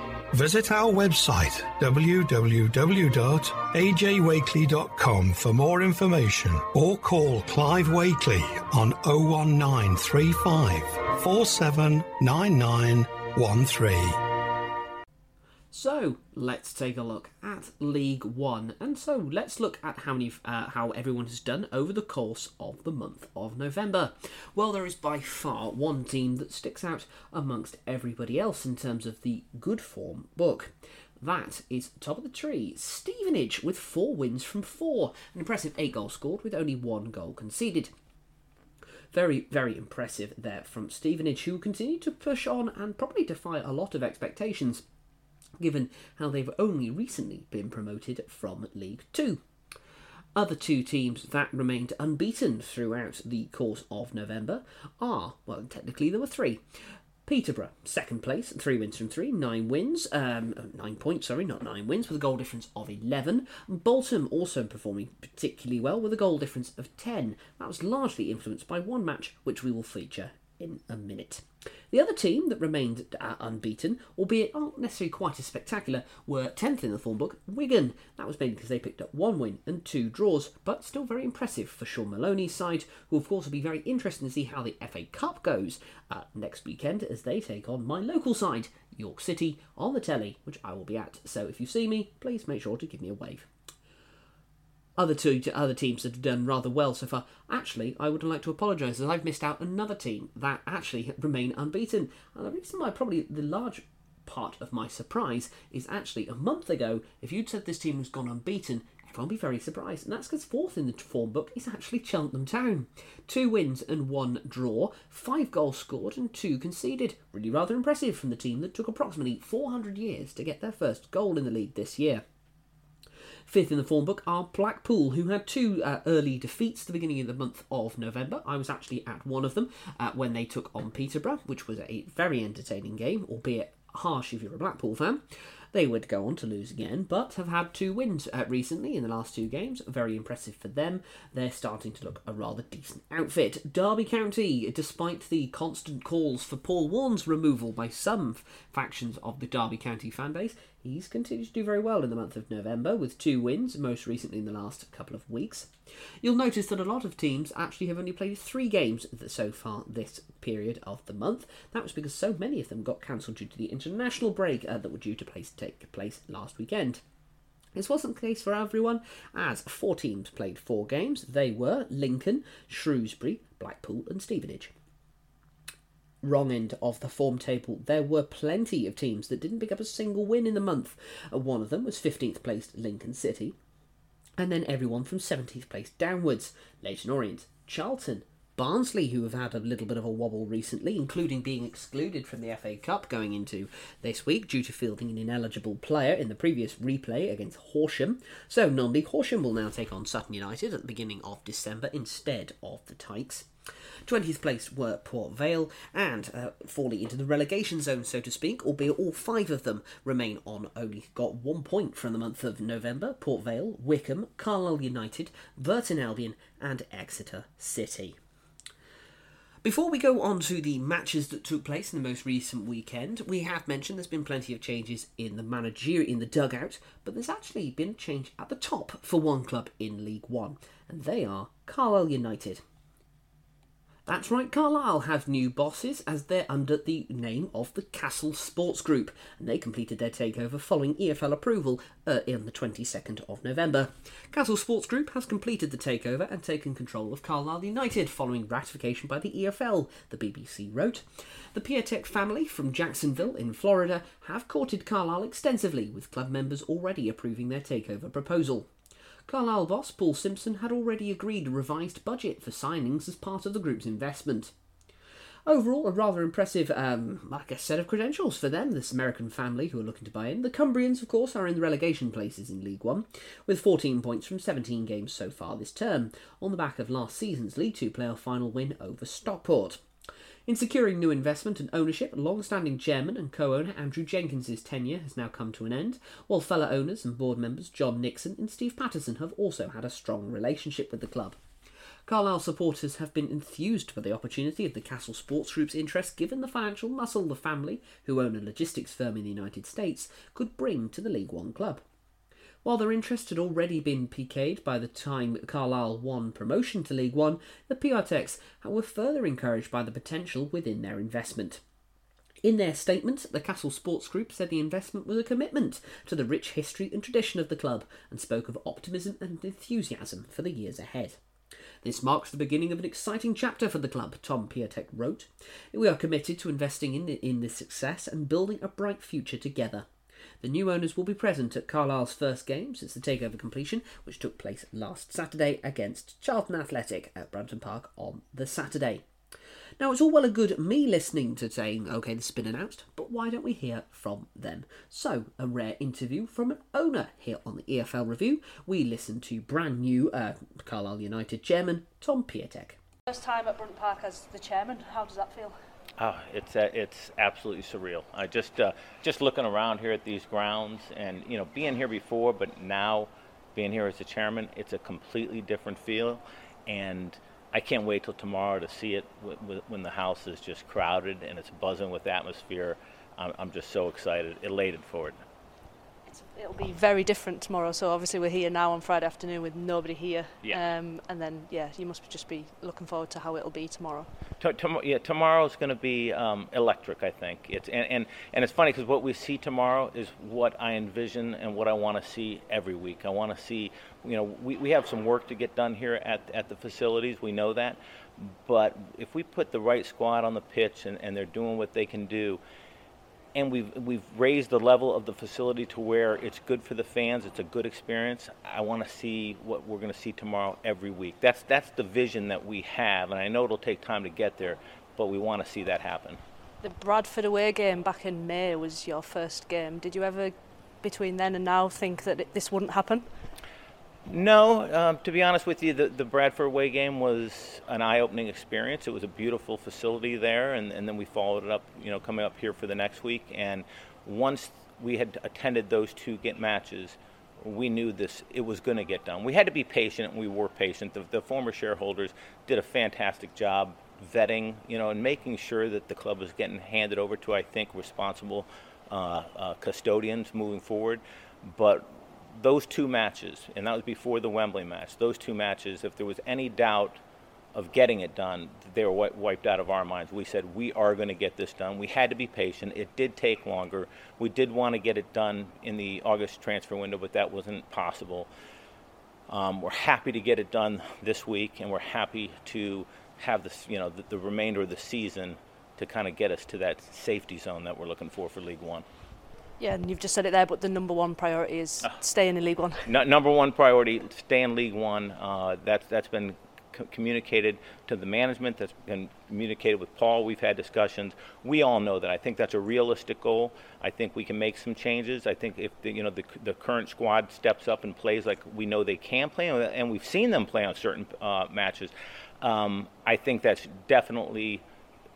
Visit our website www.ajwakely.com for more information or call Clive Wakely on 01935 479913. So let's take a look at League One, and so let's look at how many, uh, how everyone has done over the course of the month of November. Well, there is by far one team that sticks out amongst everybody else in terms of the good form book. That is top of the tree, Stevenage with four wins from four, an impressive eight goals scored with only one goal conceded very, very impressive there from Stevenage, who continue to push on and probably defy a lot of expectations given how they've only recently been promoted from League Two. Other two teams that remained unbeaten throughout the course of November are, well, technically there were three. Peterborough, second place, three wins from three, nine wins, um, nine points, sorry, not nine wins, with a goal difference of 11. Bolton also performing particularly well with a goal difference of 10. That was largely influenced by one match, which we will feature in a minute. The other team that remained uh, unbeaten, albeit aren't necessarily quite as spectacular, were 10th in the form book, Wigan. That was mainly because they picked up one win and two draws, but still very impressive for Shaun Maloney's side, who of course will be very interested to see how the FA Cup goes uh, next weekend as they take on my local side, York City, on the telly, which I will be at. So if you see me, please make sure to give me a wave other two other teams that have done rather well so far. Actually, I would like to apologise as I've missed out another team that actually remain unbeaten. And the reason why probably the large part of my surprise is actually a month ago, if you'd said this team was gone unbeaten, everyone would be very surprised. And that's because fourth in the form book is actually Cheltenham Town. Two wins and one draw, five goals scored and two conceded. Really rather impressive from the team that took approximately 400 years to get their first goal in the league this year. Fifth in the form book are Blackpool, who had two uh, early defeats at the beginning of the month of November. I was actually at one of them uh, when they took on Peterborough, which was a very entertaining game, albeit harsh if you're a Blackpool fan. They would go on to lose again, but have had two wins uh, recently in the last two games. Very impressive for them. They're starting to look a rather decent outfit. Derby County, despite the constant calls for Paul Warne's removal by some factions of the Derby County fanbase, He's continued to do very well in the month of November with two wins, most recently in the last couple of weeks. You'll notice that a lot of teams actually have only played three games so far this period of the month. That was because so many of them got cancelled due to the international break uh, that were due to place, take place last weekend. This wasn't the case for everyone, as four teams played four games. They were Lincoln, Shrewsbury, Blackpool, and Stevenage wrong end of the form table, there were plenty of teams that didn't pick up a single win in the month. Uh, one of them was 15th placed Lincoln City, and then everyone from 17th place downwards Leyton Orient, Charlton, Barnsley, who have had a little bit of a wobble recently, including being excluded from the FA Cup going into this week due to fielding an ineligible player in the previous replay against Horsham. So, non league Horsham will now take on Sutton United at the beginning of December instead of the Tykes. 20th place were Port Vale and uh, falling into the relegation zone, so to speak, albeit all five of them remain on only got one point from the month of November Port Vale, Wycombe, Carlisle United, Burton Albion, and Exeter City. Before we go on to the matches that took place in the most recent weekend, we have mentioned there's been plenty of changes in the manager in the dugout, but there's actually been a change at the top for one club in League One, and they are Carlisle United. That's right, Carlisle have new bosses as they're under the name of the Castle Sports Group, and they completed their takeover following EFL approval uh, on the 22nd of November. Castle Sports Group has completed the takeover and taken control of Carlisle United following ratification by the EFL, the BBC wrote. The Piatak family from Jacksonville in Florida have courted Carlisle extensively, with club members already approving their takeover proposal. Carlisle boss Paul Simpson had already agreed a revised budget for signings as part of the group's investment. Overall, a rather impressive, um, I guess, set of credentials for them, this American family who are looking to buy in. The Cumbrians, of course, are in the relegation places in League One, with 14 points from 17 games so far this term, on the back of last season's League Two playoff final win over Stockport. In securing new investment and ownership, long-standing chairman and co-owner Andrew Jenkins's tenure has now come to an end, while fellow owners and board members John Nixon and Steve Pattison have also had a strong relationship with the club. Carlisle supporters have been enthused by the opportunity of the Castle Sports Group's interest given the financial muscle the family, who own a logistics firm in the United States, could bring to the League One club. While their interest had already been piqued by the time Carlisle won promotion to League One, the Piataks were further encouraged by the potential within their investment. In their statement, the Castle Sports Group said the investment was a commitment to the rich history and tradition of the club and spoke of optimism and enthusiasm for the years ahead. This marks the beginning of an exciting chapter for the club, Tom Piatak wrote. We are committed to investing in, in this success and building a bright future together. The new owners will be present at Carlisle's first game since the takeover completion, which took place last Saturday against Charlton Athletic at Brunton Park on the Saturday. Now, it's all well and good me listening to saying, okay, this has been announced, but why don't we hear from them? So, a rare interview from an owner here on the EFL Review. We listen to brand new uh, Carlisle United chairman, Tom Piatak. First time at Brunton Park as the chairman, how does that feel? Oh, it's uh, it's absolutely surreal. I just uh, just looking around here at these grounds, and you know, being here before, but now being here as the chairman, it's a completely different feel, and I can't wait till tomorrow to see it w- w- when the house is just crowded and it's buzzing with atmosphere. I'm, I'm just so excited, elated for it it'll be very different tomorrow. So obviously we're here now on Friday afternoon with nobody here. Yeah. Um, and then yeah, you must just be looking forward to how it'll be tomorrow. T- tom- yeah, tomorrow's going to be um, electric. I think it's and and, and it's funny because what we see tomorrow is what I envision and what I want to see every week. I want to see, you know, we, we have some work to get done here at at the facilities. We know that, but if we put the right squad on the pitch and, and they're doing what they can do and we've we've raised the level of the facility to where it's good for the fans. It's a good experience. I want to see what we're going to see tomorrow every week. That's that's the vision that we have, and I know it'll take time to get there, but we want to see that happen. The Bradford away game back in May was your first game. Did you ever, between then and now, think that it, this wouldn't happen? No, um, to be honest with you, the, the Bradford Way game was an eye-opening experience. It was a beautiful facility there, and, and then we followed it up, you know, coming up here for the next week. And once we had attended those two get matches, we knew this it was going to get done. We had to be patient, and we were patient. The, the former shareholders did a fantastic job vetting, you know, and making sure that the club was getting handed over to, I think, responsible uh, uh, custodians moving forward. But those two matches, and that was before the Wembley match, those two matches, if there was any doubt of getting it done, they were wiped out of our minds. We said, we are going to get this done. We had to be patient. It did take longer. We did want to get it done in the August transfer window, but that wasn't possible. Um, we're happy to get it done this week, and we're happy to have this, you know, the, the remainder of the season to kind of get us to that safety zone that we're looking for for League One. Yeah, and you've just said it there, but the number one priority is uh, staying in League One. No, number one priority, stay in League One. Uh, that's that's been c- communicated to the management. That's been communicated with Paul. We've had discussions. We all know that. I think that's a realistic goal. I think we can make some changes. I think if the, you know the, the current squad steps up and plays like we know they can play, and we've seen them play on certain uh, matches, um, I think that's definitely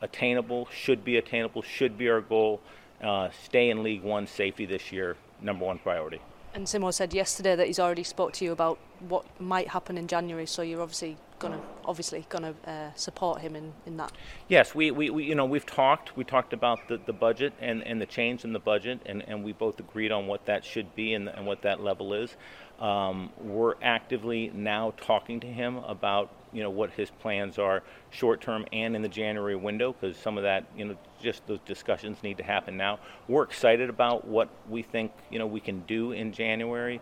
attainable. Should be attainable. Should be our goal uh, stay in League One safety this year, number one priority. And Simo said yesterday that he's already spoke to you about what might happen in January. So you're obviously gonna obviously gonna uh, support him in, in that. Yes, we, we, we, you know we've talked. We talked about the, the budget and, and the change in the budget, and, and we both agreed on what that should be and, and what that level is. Um, we're actively now talking to him about you know what his plans are short term and in the January window because some of that you know just those discussions need to happen now. We're excited about what we think you know we can do in January.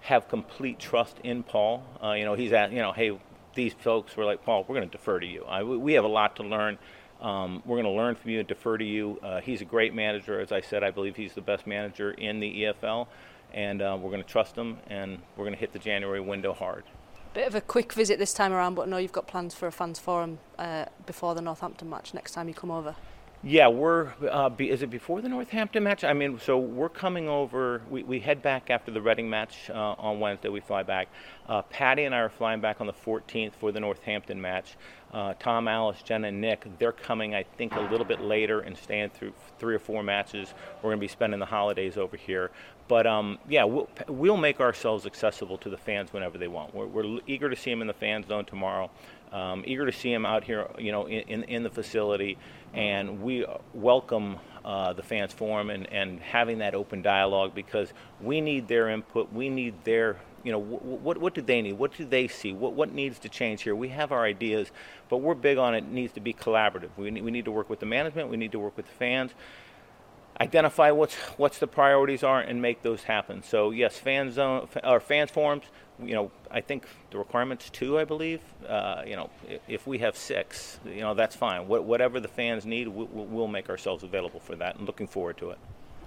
Have complete trust in Paul. Uh, you know he's at you know hey these folks were like Paul we're going to defer to you. I, we have a lot to learn. Um, we're going to learn from you and defer to you. Uh, he's a great manager, as I said. I believe he's the best manager in the EFL and uh, we're going to trust him. and we're going to hit the January window hard. Bit of a quick visit this time around, but I know you've got plans for a fans forum uh, before the Northampton match next time you come over. Yeah, we're. Uh, be, is it before the Northampton match? I mean, so we're coming over. We, we head back after the Reading match uh, on Wednesday. We fly back. Uh, Patty and I are flying back on the 14th for the Northampton match. Uh, Tom, Alice, Jenna, and Nick, they're coming, I think, a little bit later and staying through three or four matches. We're going to be spending the holidays over here. But um, yeah, we'll, we'll, make ourselves accessible to the fans whenever they want. We're, we're eager to see them in the fan zone tomorrow. Um, eager to see him out here, you know, in, in, the facility, and we welcome uh, the fans forum and, and having that open dialogue because we need their input. We need their, you know, what what do they need? What do they see? What what needs to change here? We have our ideas, but we're big on it. needs to be collaborative. We need, we need to work with the management. We need to work with the fans identify what's what's the priorities are and make those happen. So yes, fan zone or fans forums. You know, I think the requirements two, I believe. Uh, you know, if we have six, you know, that's fine. What, whatever the fans need, we'll, we'll make ourselves available for that, and looking forward to it.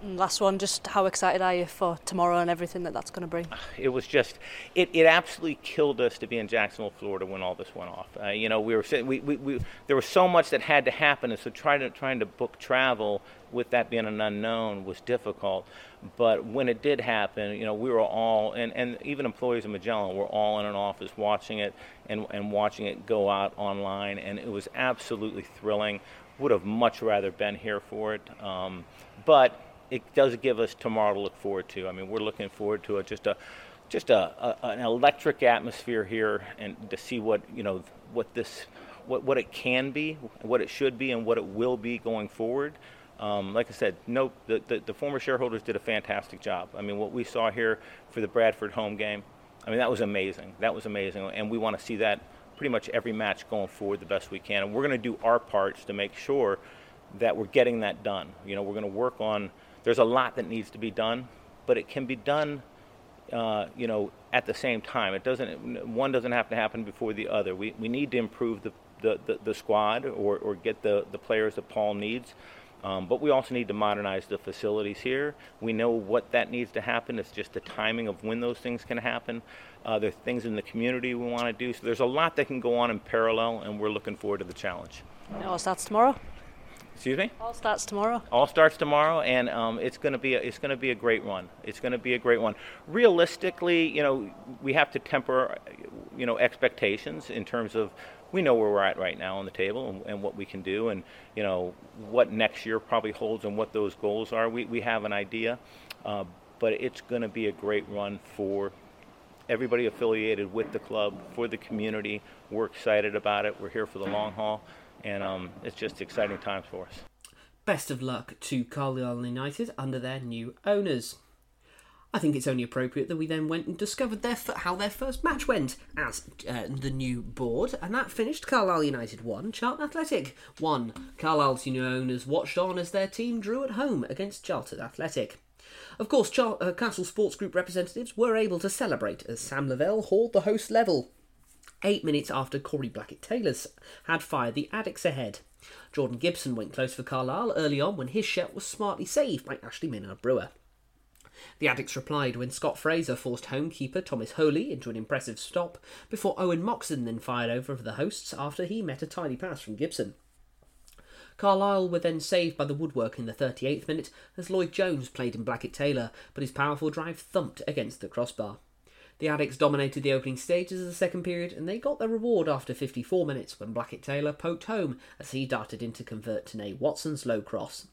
Last one, just how excited are you for tomorrow and everything that that's going to bring? It was just, it, it absolutely killed us to be in Jacksonville, Florida when all this went off. Uh, you know, we were we, we, we, there was so much that had to happen, and so trying to trying to book travel with that being an unknown was difficult. But when it did happen, you know, we were all, and, and even employees of Magellan were all in an office watching it and, and watching it go out online, and it was absolutely thrilling. Would have much rather been here for it. Um, but it does give us tomorrow to look forward to. I mean, we're looking forward to it. Just a just a, a, an electric atmosphere here, and to see what you know what this what what it can be, what it should be, and what it will be going forward. Um, like I said, no, the, the, the former shareholders did a fantastic job. I mean, what we saw here for the Bradford home game, I mean, that was amazing. That was amazing, and we want to see that pretty much every match going forward the best we can. And we're going to do our parts to make sure that we're getting that done. You know, we're going to work on there's a lot that needs to be done, but it can be done, uh, you know, at the same time. It doesn't. One doesn't have to happen before the other. We we need to improve the the, the, the squad or, or get the, the players that Paul needs. Um, but we also need to modernize the facilities here. We know what that needs to happen. It's just the timing of when those things can happen. Uh, there are things in the community we want to do. So there's a lot that can go on in parallel, and we're looking forward to the challenge. It all starts tomorrow. Excuse me. All starts tomorrow. All starts tomorrow, and um, it's going to be a, it's going to be a great run. It's going to be a great one. Realistically, you know, we have to temper, you know, expectations in terms of we know where we're at right now on the table and, and, what we can do and you know what next year probably holds and what those goals are. We, we have an idea uh, but it's going to be a great run for everybody affiliated with the club for the community. We're excited about it. We're here for the long haul and um, it's just exciting times for us. Best of luck to carlisle united under their new owners I think it's only appropriate that we then went and discovered their how their first match went as uh, the new board, and that finished Carlisle United 1, Charlton Athletic 1. Carlisle's new owners watched on as their team drew at home against Charlton Athletic. Of course, Char- uh, Castle Sports Group representatives were able to celebrate as Sam Lavelle hauled the host level. Eight minutes after Corey Blackett Taylors had fired the Addicks ahead. Jordan Gibson went close for Carlisle early on when his shot was smartly saved by Ashley Maynard Brewer. The Addicks replied when Scott Fraser forced homekeeper Thomas Holy into an impressive stop before Owen Moxon then fired over for the hosts after he met a tidy pass from Gibson. Carlisle were then saved by the woodwork in the 38th minute as Lloyd Jones played in Blackett Taylor, but his powerful drive thumped against the crossbar. The Addicks dominated the opening stages of the second period and they got their reward after 54 minutes when Blackett Taylor poked home as he darted in to convert to Tennai Watson's low cross.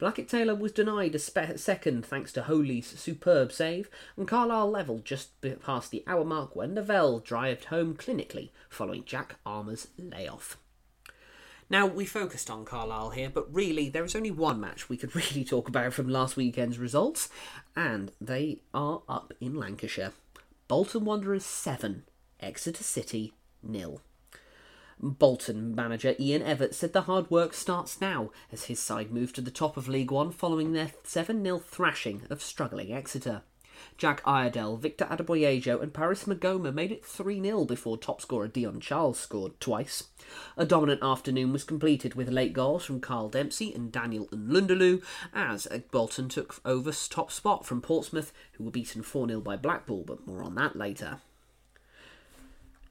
Blackett Taylor was denied a spe- second thanks to Holy's superb save, and Carlisle levelled just past the hour mark when Lavelle drived home clinically following Jack Armer's layoff. Now, we focused on Carlisle here, but really, there is only one match we could really talk about from last weekend's results, and they are up in Lancashire. Bolton Wanderers 7, Exeter City nil. Bolton manager Ian Evatt said the hard work starts now as his side moved to the top of League One following their 7 0 thrashing of struggling Exeter. Jack Iredale, Victor Adeboyejo, and Paris Maghoma made it 3 0 before top scorer Dion Charles scored twice. A dominant afternoon was completed with late goals from Carl Dempsey and Daniel Nlundulu as Bolton took over top spot from Portsmouth, who were beaten 4 0 by Blackpool, but more on that later.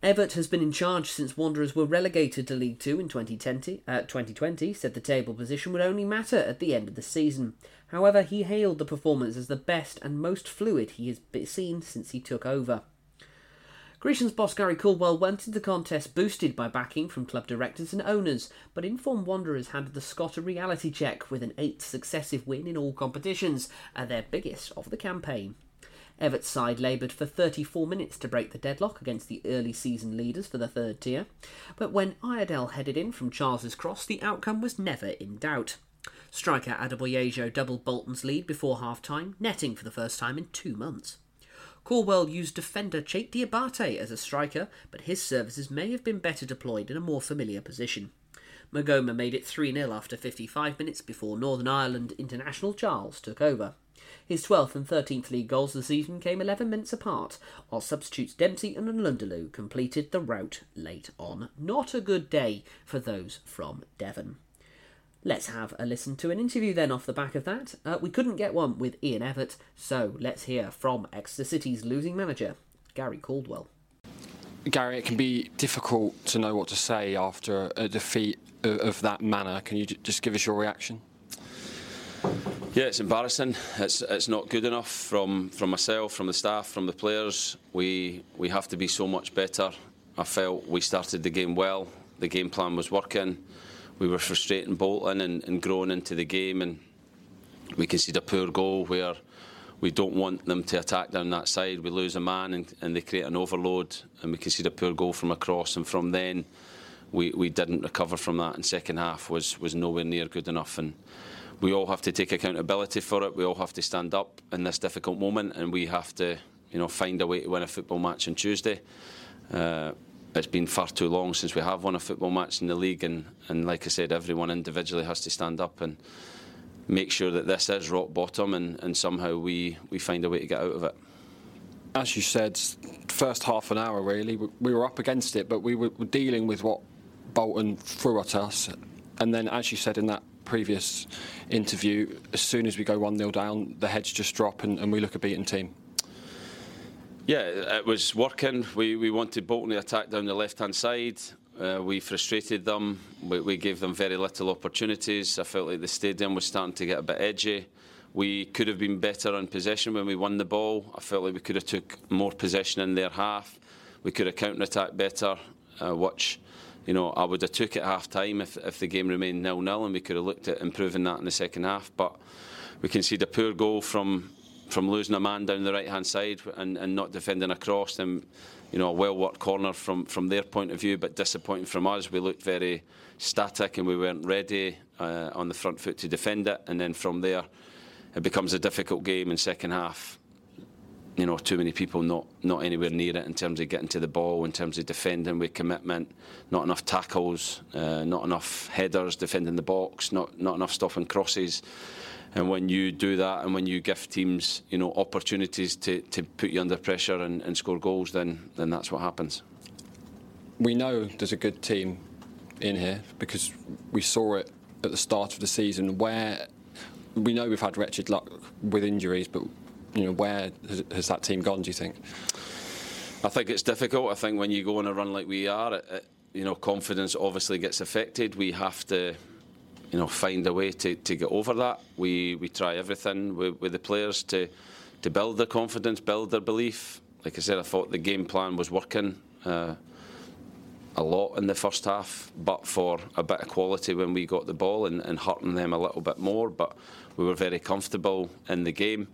Evatt has been in charge since Wanderers were relegated to League Two in 2020, uh, 2020, said the table position would only matter at the end of the season. However, he hailed the performance as the best and most fluid he has seen since he took over. Grecian's boss Gary Caldwell went into the contest boosted by backing from club directors and owners, but informed Wanderers handed the Scot a reality check with an eighth successive win in all competitions, and their biggest of the campaign. Evatt's side laboured for 34 minutes to break the deadlock against the early season leaders for the third tier, but when Iredale headed in from Charles's cross, the outcome was never in doubt. Striker Adeboyejo doubled Bolton's lead before half time, netting for the first time in two months. Caldwell used defender Cheick Diabate as a striker, but his services may have been better deployed in a more familiar position. Maghoma made it 3 0 after 55 minutes before Northern Ireland international Charles took over. His 12th and 13th league goals this season came 11 minutes apart, while substitutes Dempsey and Nlundulu completed the rout late on. Not a good day for those from Devon. Let's have a listen to an interview then off the back of that. Uh, we couldn't get one with Ian Evatt, so let's hear from Exeter City's losing manager, Gary Caldwell. Gary, it can be difficult to know what to say after a defeat of, of that manner. Can you just give us your reaction? Yeah, it's embarrassing. It's it's not good enough from from myself, from the staff, from the players. We we have to be so much better. I felt we started the game well. The game plan was working. We were frustrating Bolton and, and growing into the game, and we concede a poor goal where we don't want them to attack down that side. We lose a man and, and they create an overload, and we concede a poor goal from across. And from then, we, we didn't recover from that. And second half was was nowhere near good enough. And we all have to take accountability for it. We all have to stand up in this difficult moment, and we have to, you know, find a way to win a football match on Tuesday. Uh, it's been far too long since we have won a football match in the league, and, and like I said, everyone individually has to stand up and make sure that this is rock bottom, and, and somehow we, we find a way to get out of it. As you said, first half an hour really, we were up against it, but we were dealing with what Bolton threw at us, and then as you said in that previous interview, as soon as we go 1 0 down, the heads just drop and, and we look a beaten team. Yeah, it was working. We, we wanted Bolton to attack down the left hand side. Uh, we frustrated them. We, we gave them very little opportunities. I felt like the stadium was starting to get a bit edgy. We could have been better on possession when we won the ball. I felt like we could have took more possession in their half. We could have counter-attacked better, uh, which you know I would have took at half time if, if the game remained nil-nil and we could have looked at improving that in the second half. But we conceded a poor goal from from losing a man down the right hand side and, and not defending across them. You know, a well worked corner from, from their point of view, but disappointing from us. We looked very static and we weren't ready uh, on the front foot to defend it. And then from there, it becomes a difficult game in second half. You know, too many people not not anywhere near it in terms of getting to the ball, in terms of defending with commitment, not enough tackles, uh, not enough headers defending the box, not not enough stopping crosses. And when you do that, and when you give teams, you know, opportunities to, to put you under pressure and, and score goals, then then that's what happens. We know there's a good team in here because we saw it at the start of the season. Where we know we've had wretched luck with injuries, but you know, where has, has that team gone? Do you think? I think it's difficult. I think when you go on a run like we are, it, it, you know, confidence obviously gets affected. We have to you know, find a way to, to get over that. We we try everything with, with the players to to build their confidence, build their belief. Like I said, I thought the game plan was working uh, a lot in the first half, but for a bit of quality when we got the ball and, and hurting them a little bit more. But we were very comfortable in the game.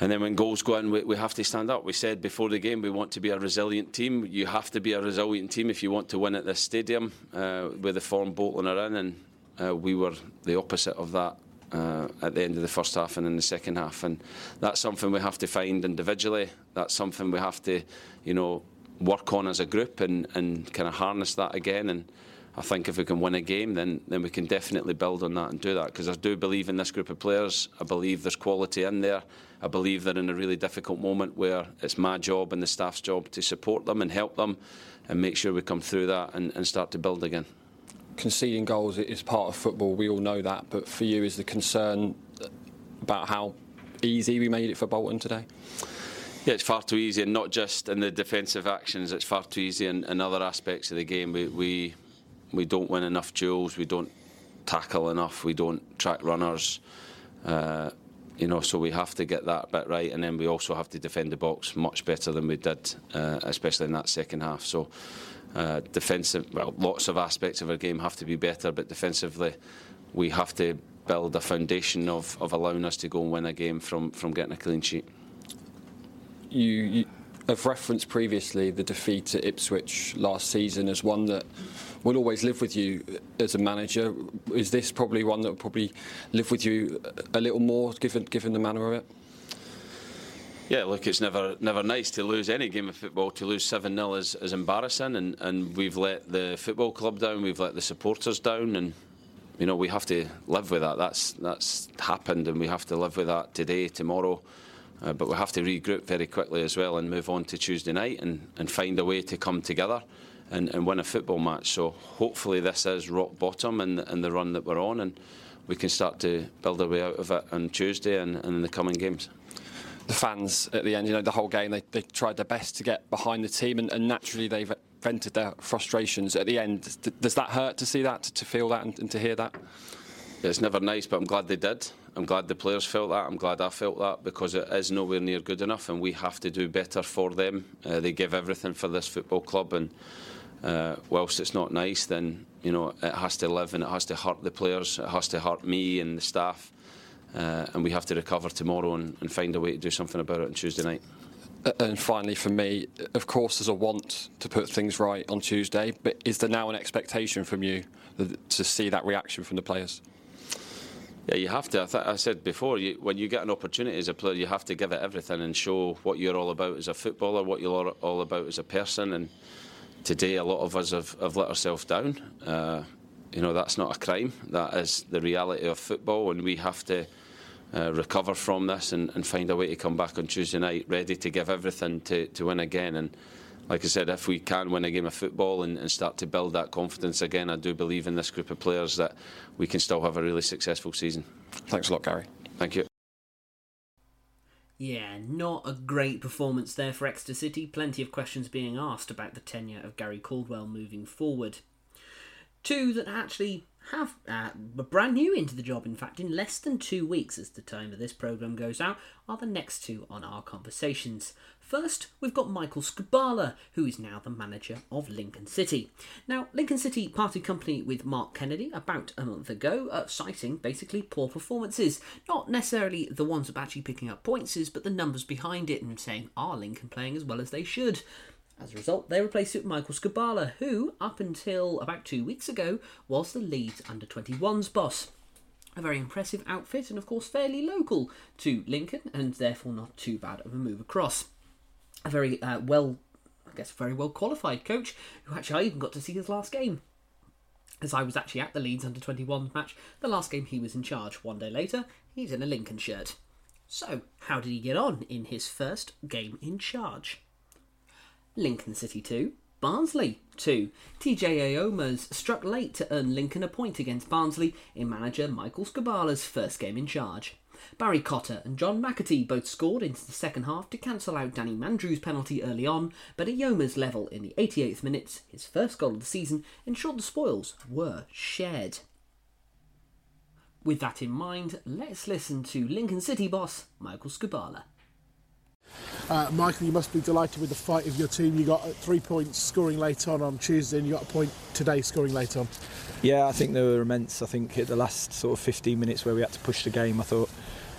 And then when goals go in, we, we have to stand up. We said before the game we want to be a resilient team. You have to be a resilient team if you want to win at this stadium, uh, with the form Bolton are in. And uh, we were the opposite of that uh, at the end of the first half and in the second half, and that's something we have to find individually. That's something we have to, you know, work on as a group and, and kind of harness that again. And I think if we can win a game, then then we can definitely build on that and do that. Because I do believe in this group of players. I believe there's quality in there. I believe they're in a really difficult moment where it's my job and the staff's job to support them and help them and make sure we come through that and, and start to build again conceding goals is part of football. We all know that. But for you, is the concern about how easy we made it for Bolton today? Yeah, it's far too easy, and not just in the defensive actions. It's far too easy in, in other aspects of the game. We, we we don't win enough duels. We don't tackle enough. We don't track runners. Uh, you know, so we have to get that bit right, and then we also have to defend the box much better than we did, uh, especially in that second half. So uh, defensive, well, lots of aspects of our game have to be better, but defensively, we have to build a foundation of, of allowing us to go and win a game from, from getting a clean sheet. You, you have referenced previously the defeat at Ipswich last season as one that will always live with you as a manager. Is this probably one that will probably live with you a little more, given given the manner of it? Yeah, look, it's never never nice to lose any game of football. To lose 7 0 is, is embarrassing, and, and we've let the football club down, we've let the supporters down, and you know we have to live with that. That's that's happened, and we have to live with that today, tomorrow. Uh, but we have to regroup very quickly as well and move on to Tuesday night and, and find a way to come together and, and win a football match. So hopefully this is rock bottom in, in the run that we're on, and we can start to build our way out of it on Tuesday and, and in the coming games the fans at the end, you know, the whole game, they, they tried their best to get behind the team, and, and naturally they've vented their frustrations at the end. Does that hurt to see that, to feel that, and, and to hear that? It's never nice, but I'm glad they did. I'm glad the players felt that. I'm glad I felt that because it is nowhere near good enough, and we have to do better for them. Uh, they give everything for this football club, and uh, whilst it's not nice, then you know it has to live and it has to hurt the players. It has to hurt me and the staff. Uh, and we have to recover tomorrow and, and find a way to do something about it on Tuesday night. And finally, for me, of course, there's a want to put things right on Tuesday, but is there now an expectation from you to see that reaction from the players? Yeah, you have to. I, th- I said before, you, when you get an opportunity as a player, you have to give it everything and show what you're all about as a footballer, what you're all about as a person. And today, a lot of us have, have let ourselves down. Uh, you know, that's not a crime. That is the reality of football, and we have to uh, recover from this and, and, find a way to come back on Tuesday night ready to give everything to, to win again. And like I said, if we can win a game of football and, and start to build that confidence again, I do believe in this group of players that we can still have a really successful season. Thanks a lot, Gary. Thank you. Yeah, not a great performance there for Exeter City. Plenty of questions being asked about the tenure of Gary Caldwell moving forward. Two that actually have uh, brand new into the job, in fact, in less than two weeks as the time that this programme goes out, are the next two on our conversations. First, we've got Michael Skubala, who is now the manager of Lincoln City. Now, Lincoln City parted company with Mark Kennedy about a month ago, uh, citing basically poor performances. Not necessarily the ones of actually picking up points, but the numbers behind it and saying, are Lincoln playing as well as they should? As a result, they replaced it with Michael Skubala, who, up until about two weeks ago, was the Leeds under 21s boss. A very impressive outfit, and of course, fairly local to Lincoln, and therefore not too bad of a move across a very uh, well, I guess, very well qualified coach who actually I even got to see his last game. As I was actually at the Leeds under 21 match, the last game he was in charge. One day later, he's in a Lincoln shirt. So, how did he get on in his first game in charge? Lincoln City 2, Barnsley 2. TJ Eyomas struck late to earn Lincoln a point against Barnsley in manager Michael Skubala's first game in charge. Barry Cotter and John McAtee both scored into the second half to cancel out Danny Mandroiu's penalty early on, but Eyoma's level in the 88th minute, his first goal of the season, ensured the spoils were shared. With that in mind, let's listen to Lincoln City boss Michael Skubala. Uh, Michael, you must be delighted with the fight of your team. You got three points scoring late on on Tuesday, and you got a point today scoring late on. Yeah, I think they were immense. I think at the last sort of 15 minutes where we had to push the game, I thought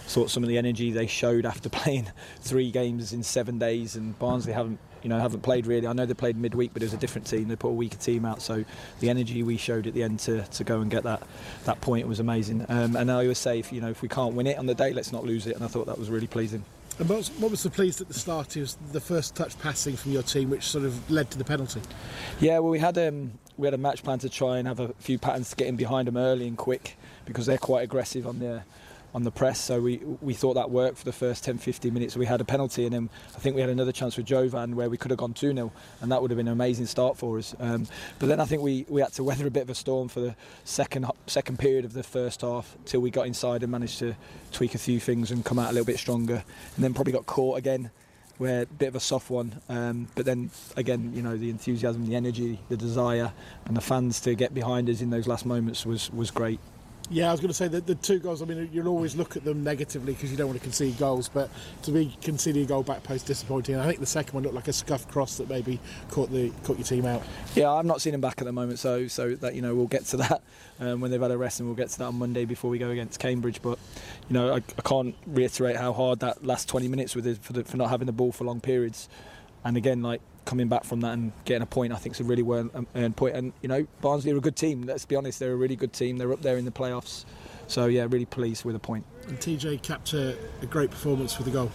thought some of the energy they showed after playing three games in seven days, and Barnsley haven't you know haven't played really. I know they played midweek, but it was a different team. They put a weaker team out, so the energy we showed at the end to, to go and get that that point was amazing. Um, and I always say, if, you know, if we can't win it on the day, let's not lose it. And I thought that was really pleasing. What was, the pleased at the start? Was the first touch passing from your team, which sort of led to the penalty. Yeah, well, we had um, we had a match plan to try and have a few patterns to get in behind them early and quick because they're quite aggressive on their on the press. So we we thought that worked for the first 10, 15 minutes. We had a penalty, and then I think we had another chance with Jovan where we could have gone 2 0, and that would have been an amazing start for us. Um, but then I think we, we had to weather a bit of a storm for the second second period of the first half till we got inside and managed to tweak a few things and come out a little bit stronger, and then probably got caught again. Where a bit of a soft one, um, but then again, you know, the enthusiasm, the energy, the desire, and the fans to get behind us in those last moments was was great. Yeah, I was going to say that the two goals. I mean, you'll always look at them negatively because you don't want to concede goals, but to be conceding a goal back post disappointing. I think the second one looked like a scuff cross that maybe caught the caught your team out. Yeah, I've not seen him back at the moment, so so that you know we'll get to that um, when they've had a rest, and we'll get to that on Monday before we go against Cambridge. But you know, I, I can't reiterate how hard that last 20 minutes with for, the, for not having the ball for long periods, and again like coming back from that and getting a point, I think is a really well earned point. And you know, Barnsley are a good team. Let's be honest, they're a really good team. They're up there in the playoffs. So yeah, really pleased with a point. And TJ capped a, a great performance with the goal.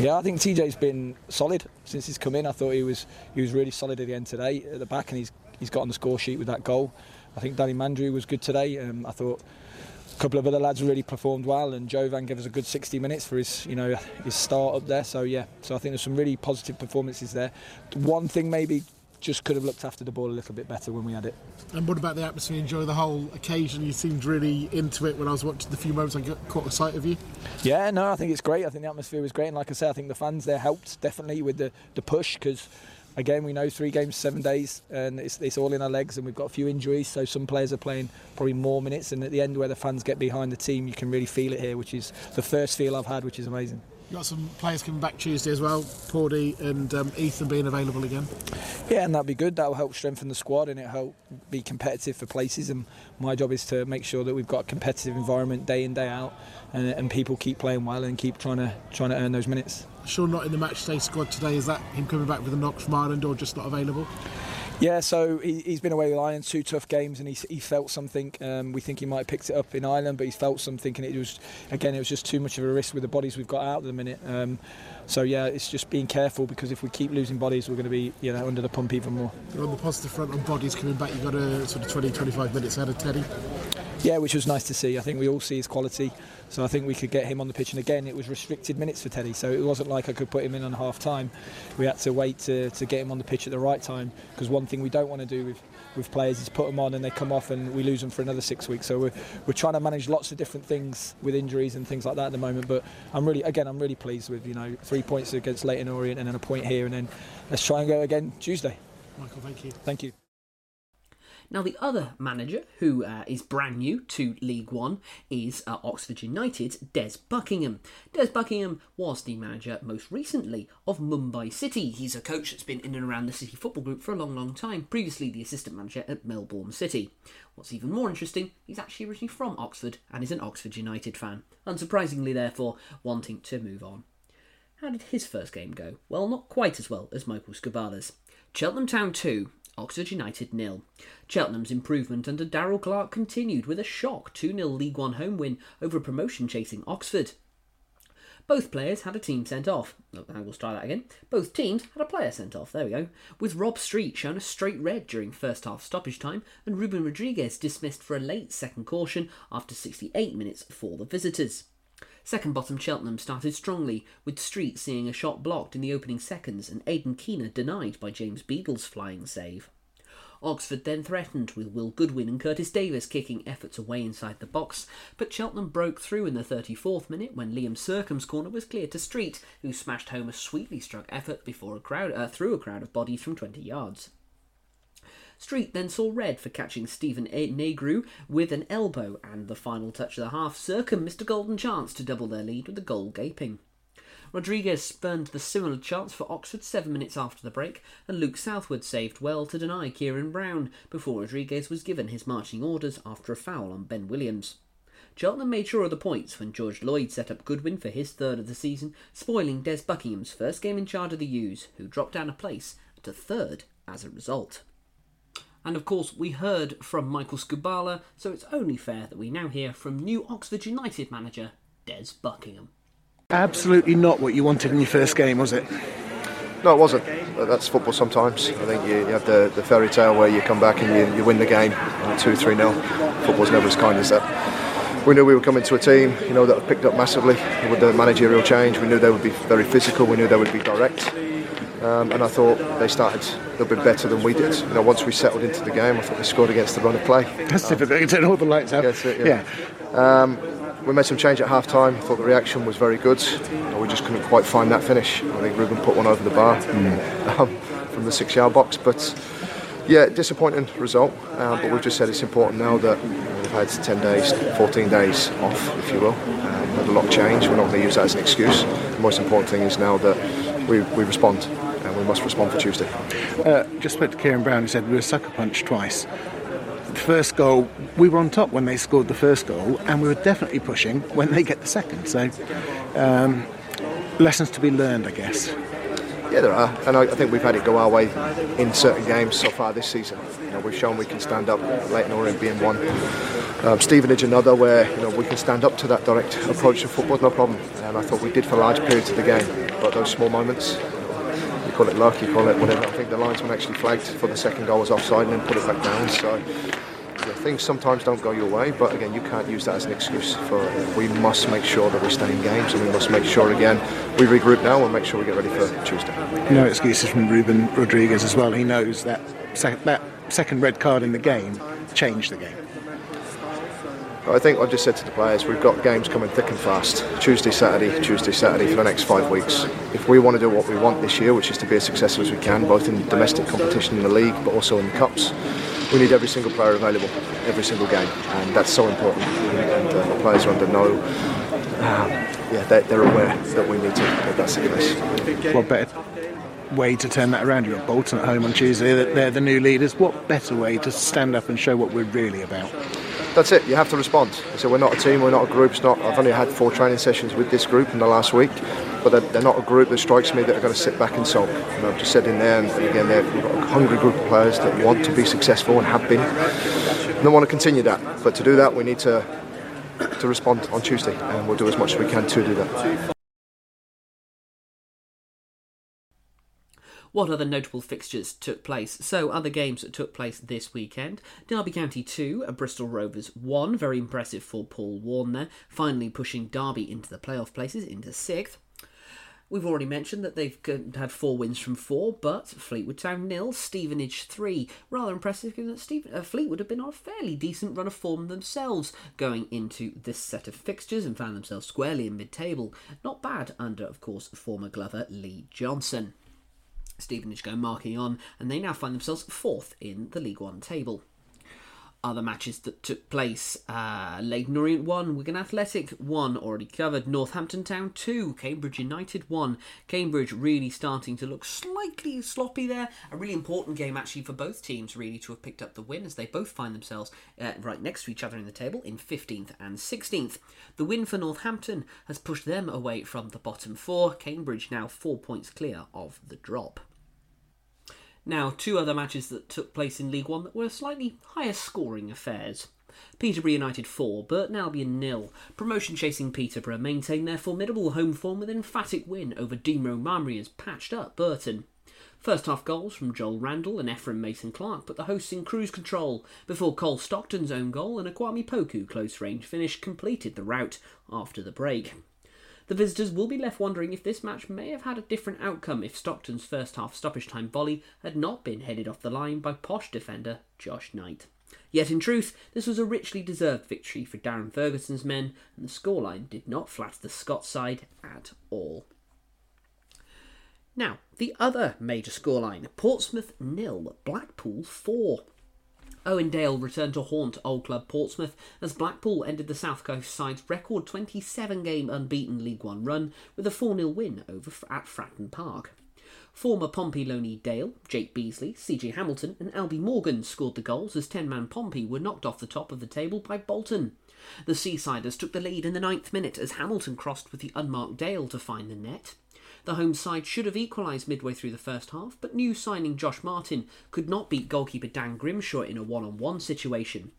Yeah, I think TJ's been solid since he's come in. I thought he was he was really solid at the end today at the back, and he's he's got on the score sheet with that goal. I think Danny Mandroiu was good today. Um, I thought couple of other lads really performed well, and Jovan gave us a good 60 minutes for his, you know, his start up there. So yeah, so I think there's some really positive performances there. One thing maybe just could have looked after the ball a little bit better when we had it. And what about the atmosphere? Enjoy the whole occasion. You seemed really into it when I was watching the few moments I got caught a sight of you. Yeah, no, I think it's great. I think the atmosphere was great, and like I said, I think the fans there helped definitely with the the push because again, we know three games, seven days, and it's, it's all in our legs, and we've got a few injuries. So some players are playing probably more minutes, and at the end, where the fans get behind the team, you can really feel it here, which is the first feel I've had, which is amazing. You got some players coming back Tuesday as well, Pordy and um, Ethan being available again. Yeah, and that'll be good. That'll help strengthen the squad and it'll help be competitive for places. And my job is to make sure that we've got a competitive environment day in day out, and, and people keep playing well and keep trying to trying to earn those minutes. Sure, not in the matchday squad today. Is that him coming back with a knock from Ireland or just not available? Yeah, so he, has been away with Ireland two tough games, and he, he felt something. Um, we think he might have picked it up in Ireland, but he felt something, and it was again it was just too much of a risk with the bodies we've got out at the minute. Um, so yeah, it's just being careful because if we keep losing bodies, we're going to be you know under the pump even more. You're on the positive front on bodies coming back, you've got a sort of 20, 25 minutes out of Teddy. Yeah, which was nice to see. I think we all see his quality, so I think we could get him on the pitch. And again, it was restricted minutes for Teddy, so it wasn't like I could put him in on half time. We had to wait to, to get him on the pitch at the right time because one thing we don't want to do with with players is put them on and they come off and we lose them for another six weeks. So we're, we're trying to manage lots of different things with injuries and things like that at the moment. But I'm really, again, I'm really pleased with you know three points against Leyton Orient and then a point here, and then let's try and go again Tuesday. Michael, thank you. Thank you. Now, the other manager who uh, is brand new to League One is uh, Oxford United's Des Buckingham. Des Buckingham was the manager most recently of Mumbai City. He's a coach that's been in and around the City Football Group for a long, long time, previously the assistant manager at Melbourne City. What's even more interesting, he's actually originally from Oxford and is an Oxford United fan, unsurprisingly, therefore, wanting to move on. How did his first game go? Well, not quite as well as Michael Skubala's. Cheltenham Town 2, Oxford United nil. Cheltenham's improvement under Darrell Clarke continued with a shock 2 0 League One home win over promotion chasing Oxford. Both players had a team sent off. Oh, I will try that again. Both teams had a player sent off. There we go. With Rob Street shown a straight red during first half stoppage time, and Ruben Rodrigues dismissed for a late second caution after 68 minutes for the visitors. Second bottom Cheltenham started strongly, with Street seeing a shot blocked in the opening seconds and Aidan Keena denied by James Beadle's flying save. Oxford then threatened, with Will Goodwin and Curtis Davis kicking efforts away inside the box, but Cheltenham broke through in the 34th minute when Liam Sercombe's corner was cleared to Street, who smashed home a sweetly struck effort before a crowd uh, through a crowd of bodies from 20 yards. Street then saw red for catching Stephen Negru with an elbow, and the final touch of the half, Sercombe missed a golden chance to double their lead with the goal gaping. Rodrigues spurned the similar chance for Oxford seven minutes after the break, and Luke Southwood saved well to deny Ciaron Brown before Rodrigues was given his marching orders after a foul on Ben Williams. Cheltenham made sure of the points when George Lloyd set up Goodwin for his third of the season, spoiling Des Buckingham's first game in charge of the U's, who dropped down a place to third as a result. And of course, we heard from Michael Skubala, so it's only fair that we now hear from new Oxford United manager Des Buckingham. Absolutely not what you wanted in your first game, was it? No, it wasn't. That's football sometimes. I think you, you have the, the fairy tale where you come back and you, you win the game 2 3 0. Football's never as kind as that. We knew we were coming to a team, you know, that had picked up massively with the managerial change. We knew they would be very physical. We knew they would be direct. Um, and I thought they started a little bit better than we did. You know, once we settled into the game, I thought they scored against the run of play. That's um, difficult. You turn all the lights out. It, yeah. yeah. Um, we made some change at half time. I thought the reaction was very good. You know, we just couldn't quite find that finish. I think Ruben put one over the bar mm. um, from the six yard box. But yeah, disappointing result. Uh, but we've just said it's important now that we've had 10 days, 14 days off, if you will. Um, had a lot of change. We're not going to use that as an excuse. The most important thing is now that we, we respond and we must respond for Tuesday. Uh, just spoke to Ciaron Brown, he said we were sucker punched twice. The first goal, we were on top when they scored the first goal, and we were definitely pushing when they get the second. So, um, lessons to be learned, I guess. Yeah, there are, and I, I, think we've had it go our way in certain games so far this season. You know, we've shown we can stand up, late Leyton Orient being one, um, Stevenage another, where you know we can stand up to that direct approach to football, no problem. And I thought we did for large periods of the game, but those small moments, call it luck, you call it whatever. I think the linesman actually flagged for the second goal was offside and then put it back down. So things sometimes don't go your way, but again, you can't use that as an excuse for. We must make sure that we stay in games, and we must make sure again we regroup now and make sure we get ready for Tuesday. No excuses from Ruben Rodrigues as well. He knows that sec- that second red card in the game changed the game. I think I've just said to the players, we've got games coming thick and fast. Tuesday, Saturday, Tuesday, Saturday for the next five weeks. If we want to do what we want this year, which is to be as successful as we can, both in domestic competition in the league, but also in the cups, we need every single player available every single game, and that's so important. And uh, the players are under no. Um, yeah, they're, they're, aware that we need to. That that's the case. What better way to turn that around? You've got Bolton at home on Tuesday. They're the new leaders. What better way to stand up and show what we're really about? That's it. You have to respond. So we're not a team. We're not a group. It's not. I've only had four training sessions with this group in the last week but they're, they're, not a group that strikes me that are going to sit back and sulk. You know, I've just said in there, and again, we've got a hungry group of players that want to be successful and have been, and they want to continue that. But to do that, we need to to respond on Tuesday, and we'll do as much as we can to do that. What other notable fixtures took place? So, other games that took place this weekend Derby County 2, Bristol Rovers 1. Very impressive for Paul Warne finally pushing Derby into the playoff places, into sixth. We've already mentioned that they've had four wins from four, but Fleetwood Town nil, Stevenage three. Rather impressive given that Steve, uh, Fleetwood have been on a fairly decent run of form themselves going into this set of fixtures and found themselves squarely in mid-table. Not bad under, of course, former Glover Lee Johnson. Stevenage go marking on, and they now find themselves fourth in the League One table other matches that took place. Uh, Leyton Orient 1, Wigan Athletic 1, already covered. Northampton Town 2, Cambridge United 1. Cambridge really starting to look slightly sloppy there. A really important game actually for both teams really to have picked up the win as they both find themselves uh, right next to each other in the table in 15th and 16th. The win for Northampton has pushed them away from the bottom four. Cambridge now four points clear of the drop. Now, two other matches that took place in League One that were slightly higher scoring affairs. Peterborough United 4, Burton Albion nil. Promotion chasing Peterborough maintain their formidable home form with an emphatic win over Dino Maamria's patched up Burton. First half goals from Joel Randall and Ephron Mason Clark put the hosts in cruise control before Cole Stockton's own goal and a Kwame Poku close range finish completed the rout after the break. The visitors will be left wondering if this match may have had a different outcome if Stockton's first half stoppage time volley had not been headed off the line by posh defender Josh Knight. Yet in truth, this was a richly deserved victory for Darren Ferguson's men, and the scoreline did not flatter the Scots side at all. Now, the other major scoreline Portsmouth nil, Blackpool 4. Owen Dale returned to haunt Old Club Portsmouth as Blackpool ended the South Coast side's record 27 game unbeaten League One run with a 4 0 win over at Fratton Park. Former Pompey Loney Dale, Jake Beesley, CJ Hamilton, and Albie Morgan scored the goals as 10 man Pompey were knocked off the top of the table by Bolton. The Seasiders took the lead in the ninth minute as Hamilton crossed with the unmarked Dale to find the net. The home side should have equalised midway through the first half, but new signing Josh Martin could not beat goalkeeper Dan Grimshaw in a one on one situation.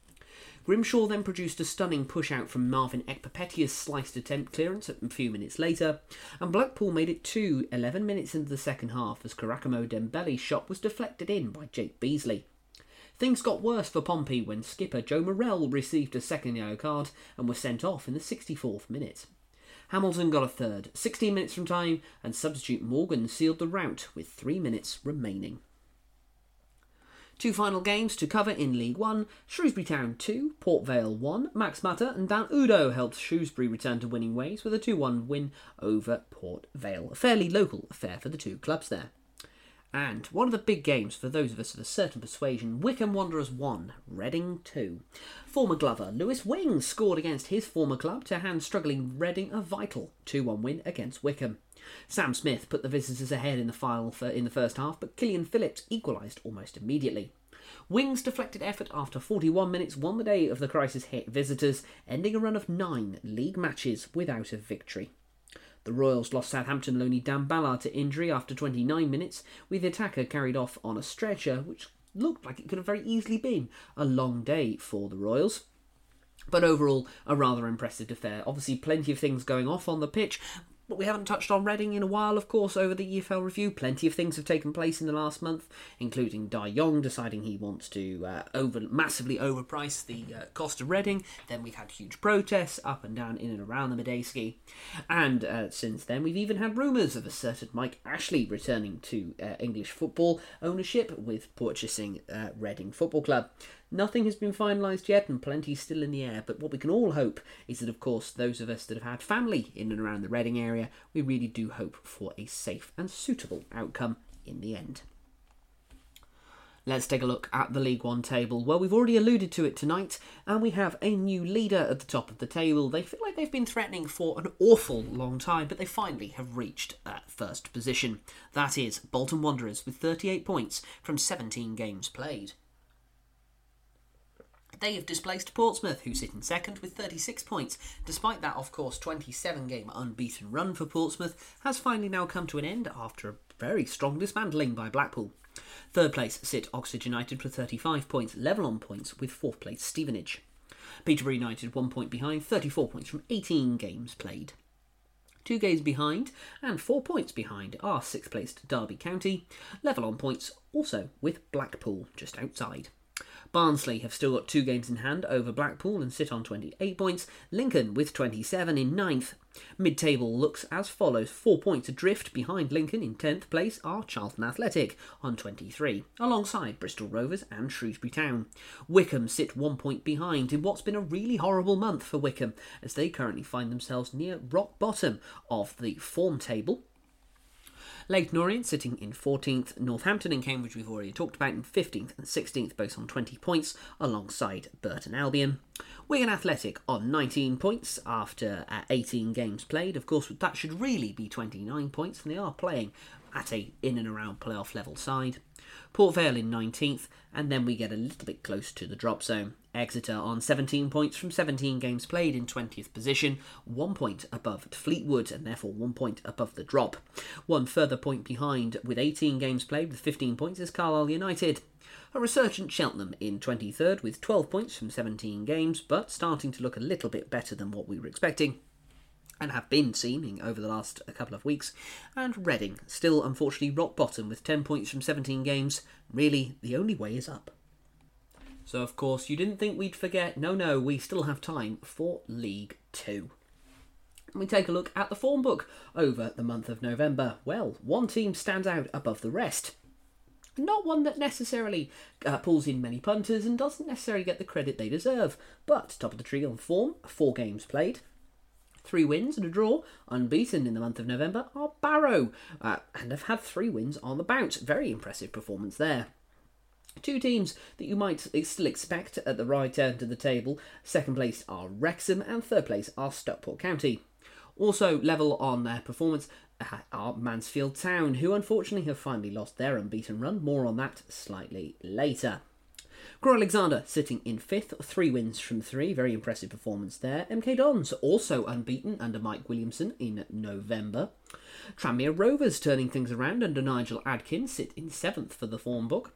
Grimshaw then produced a stunning push out from Marvin Ekpiteta's sliced attempt clearance a few minutes later, and Blackpool made it 2 11 minutes into the second half as Karamoko Dembele's shot was deflected in by Jake Beesley. Things got worse for Pompey when skipper Joe Morrell received a second yellow card and was sent off in the 64th minute. Hamilton got a third, 16 minutes from time, and substitute Morgan sealed the rout with three minutes remaining. Two final games to cover in League One Shrewsbury Town 2, Port Vale 1. Max Mata and Dan Udoh helped Shrewsbury return to winning ways with a 2 1 win over Port Vale. A fairly local affair for the two clubs there. And one of the big games for those of us of a certain persuasion, Wycombe Wanderers 1, Reading 2. Former Glover Lewis Wing scored against his former club to hand struggling Reading a vital 2 1 win against Wycombe. Sam Smith put the visitors ahead in the final in the first half, but Killian Phillips equalised almost immediately. Wing's deflected effort after 41 minutes won the day of the crisis hit visitors, ending a run of nine league matches without a victory. The Royals lost Southampton Loney Dom Ballard to injury after 29 minutes, with the attacker carried off on a stretcher, which looked like it could have very easily been a long day for the Royals. But overall, a rather impressive affair. Obviously, plenty of things going off on the pitch, but we haven't touched on Reading in a while, of course, over the EFL review. Plenty of things have taken place in the last month, including Dai Yongge deciding he wants to uh, over massively overprice the uh, cost of Reading. Then we've had huge protests up and down in and around the Madejski. And uh, since then, we've even had rumours of a certain Mike Ashley returning to uh, English football ownership with purchasing uh, Reading Football Club. Nothing has been finalised yet, and plenty still in the air. But what we can all hope is that, of course, those of us that have had family in and around the Reading area, we really do hope for a safe and suitable outcome in the end. Let's take a look at the League One table. Well, we've already alluded to it tonight, and we have a new leader at the top of the table. They feel like they've been threatening for an awful long time, but they finally have reached that first position. That is Bolton Wanderers with 38 points from 17 games played. They have displaced Portsmouth, who sit in second with 36 points. Despite that, of course, 27 game unbeaten run for Portsmouth has finally now come to an end after a very strong dismantling by Blackpool. Third place sit Oxford United with 35 points, level on points with fourth place Stevenage. Peterborough United one point behind, 34 points from 18 games played. Two games behind and four points behind are sixth placed Derby County, level on points also with Blackpool just outside. Barnsley have still got two games in hand over Blackpool and sit on 28 points. Lincoln with 27 in ninth. Mid table looks as follows four points adrift behind Lincoln in 10th place are Charlton Athletic on 23, alongside Bristol Rovers and Shrewsbury Town. Wycombe sit one point behind in what's been a really horrible month for Wycombe, as they currently find themselves near rock bottom of the form table Leyton Orient sitting in 14th, Northampton and Cambridge we've already talked about in 15th and 16th, both on 20 points, alongside Burton Albion. Wigan Athletic on 19 points after uh, 18 games played. Of course, that should really be 29 points, and they are playing at a in and around playoff level side. Port Vale in 19th, and then we get a little bit close to the drop zone. Exeter on 17 points from 17 games played in 20th position, one point above Fleetwood and therefore one point above the drop. One further point behind with 18 games played with 15 points is Carlisle United. A resurgent Cheltenham in 23rd with 12 points from 17 games, but starting to look a little bit better than what we were expecting and have been seeming over the last couple of weeks. And Reading, still unfortunately rock bottom with 10 points from 17 games. Really, the only way is up. So, of course, you didn't think we'd forget. No, no, we still have time for League Two. we take a look at the form book over the month of November. Well, one team stands out above the rest. Not one that necessarily uh, pulls in many punters and doesn't necessarily get the credit they deserve, but top of the tree on form, four games played, three wins and a draw, unbeaten in the month of November, are Barrow, uh, and have had three wins on the bounce. Very impressive performance there. Two teams that you might still expect at the right end of the table. Second place are Wrexham and third place are Stockport County. Also level on their performance uh, are Mansfield Town, who unfortunately have finally lost their unbeaten run. More on that slightly later. Crewe Alexander sitting in fifth, three wins from three, very impressive performance there. MK Dons also unbeaten under Mike Williamson in November. Tranmere Rovers turning things around under Nigel Adkins sit in seventh for the form book.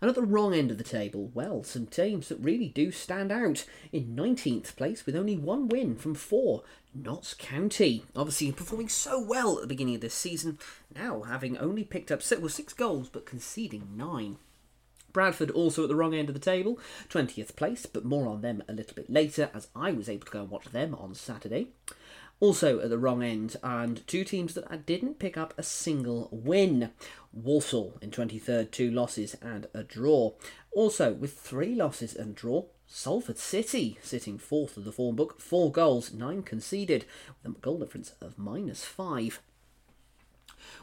And at the wrong end of the table, well, some teams that really do stand out. In 19th place with only one win from four, Notts County. Obviously performing so well at the beginning of this season, now having only picked up six, well, six goals but conceding nine. Bradford also at the wrong end of the table, 20th place, but more on them a little bit later as I was able to go and watch them on Saturday also at the wrong end, and two teams that I didn't pick up a single win. Walsall in 23rd, two losses and a draw. Also, with three losses and draw, Salford City sitting fourth of the form book, four goals, nine conceded, with a goal difference of minus five.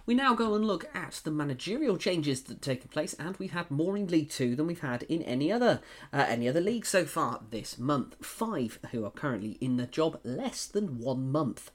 We now go and look at the managerial changes that have taken place, and we've had more in League Two than we've had in any other uh, any other league so far this month. Five who are currently in the job less than one month.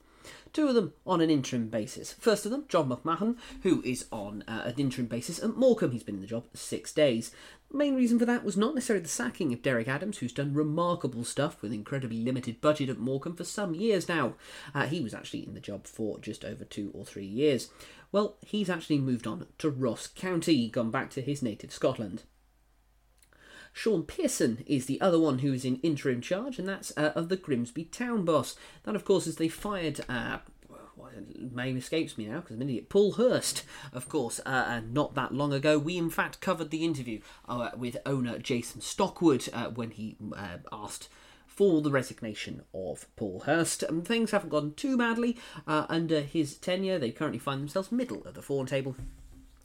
Two of them on an interim basis. First of them, John McMahon, who is on uh, an interim basis at Morecambe. He's been in the job six days. The main reason for that was not necessarily the sacking of Derek Adams, who's done remarkable stuff with incredibly limited budget at Morecambe for some years now. Uh, he was actually in the job for just over two or three years. Well, he's actually moved on to Ross County, gone back to his native Scotland. Shaun Pearson is the other one who is in interim charge, and that's uh, of the Grimsby Town boss. That, of course, is they fired. Uh, name escapes me now because I'm an idiot. Paul Hurst, of course, uh, and not that long ago, we in fact covered the interview uh, with owner Jason Stockwood uh, when he uh, asked for the resignation of Paul Hurst. And things haven't gone too badly uh, under his tenure. They currently find themselves middle of the form table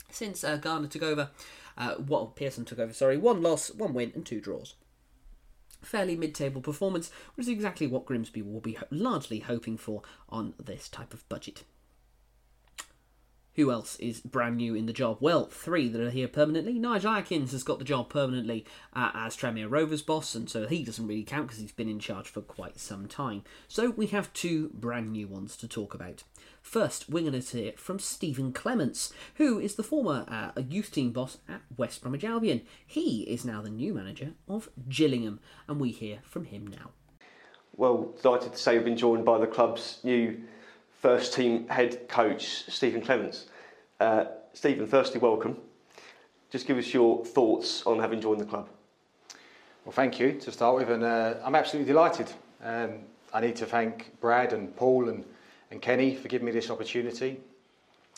since uh, Garner took over. Uh, well, Pearson took over. Sorry, one loss, one win, and two draws. Fairly mid-table performance, which is exactly what Grimsby will be largely hoping for on this type of budget. Who else is brand new in the job? Well, three that are here permanently. Nigel Adkins has got the job permanently uh, as Tranmere Rovers boss, and so he doesn't really count because he's been in charge for quite some time. So we have two brand new ones to talk about. First, we're going to hear from Stephen Clemence, who is the former uh, youth team boss at West Bromwich Albion. He is now the new manager of Gillingham, and we hear from him now. Well, delighted to say we've been joined by the club's new first team head coach, Stephen Clemence. Uh, Stephen, firstly, welcome. Just give us your thoughts on having joined the club. Well, thank you to start with, and uh, I'm absolutely delighted. Um, I need to thank Brad and Paul and and Kenny for giving me this opportunity.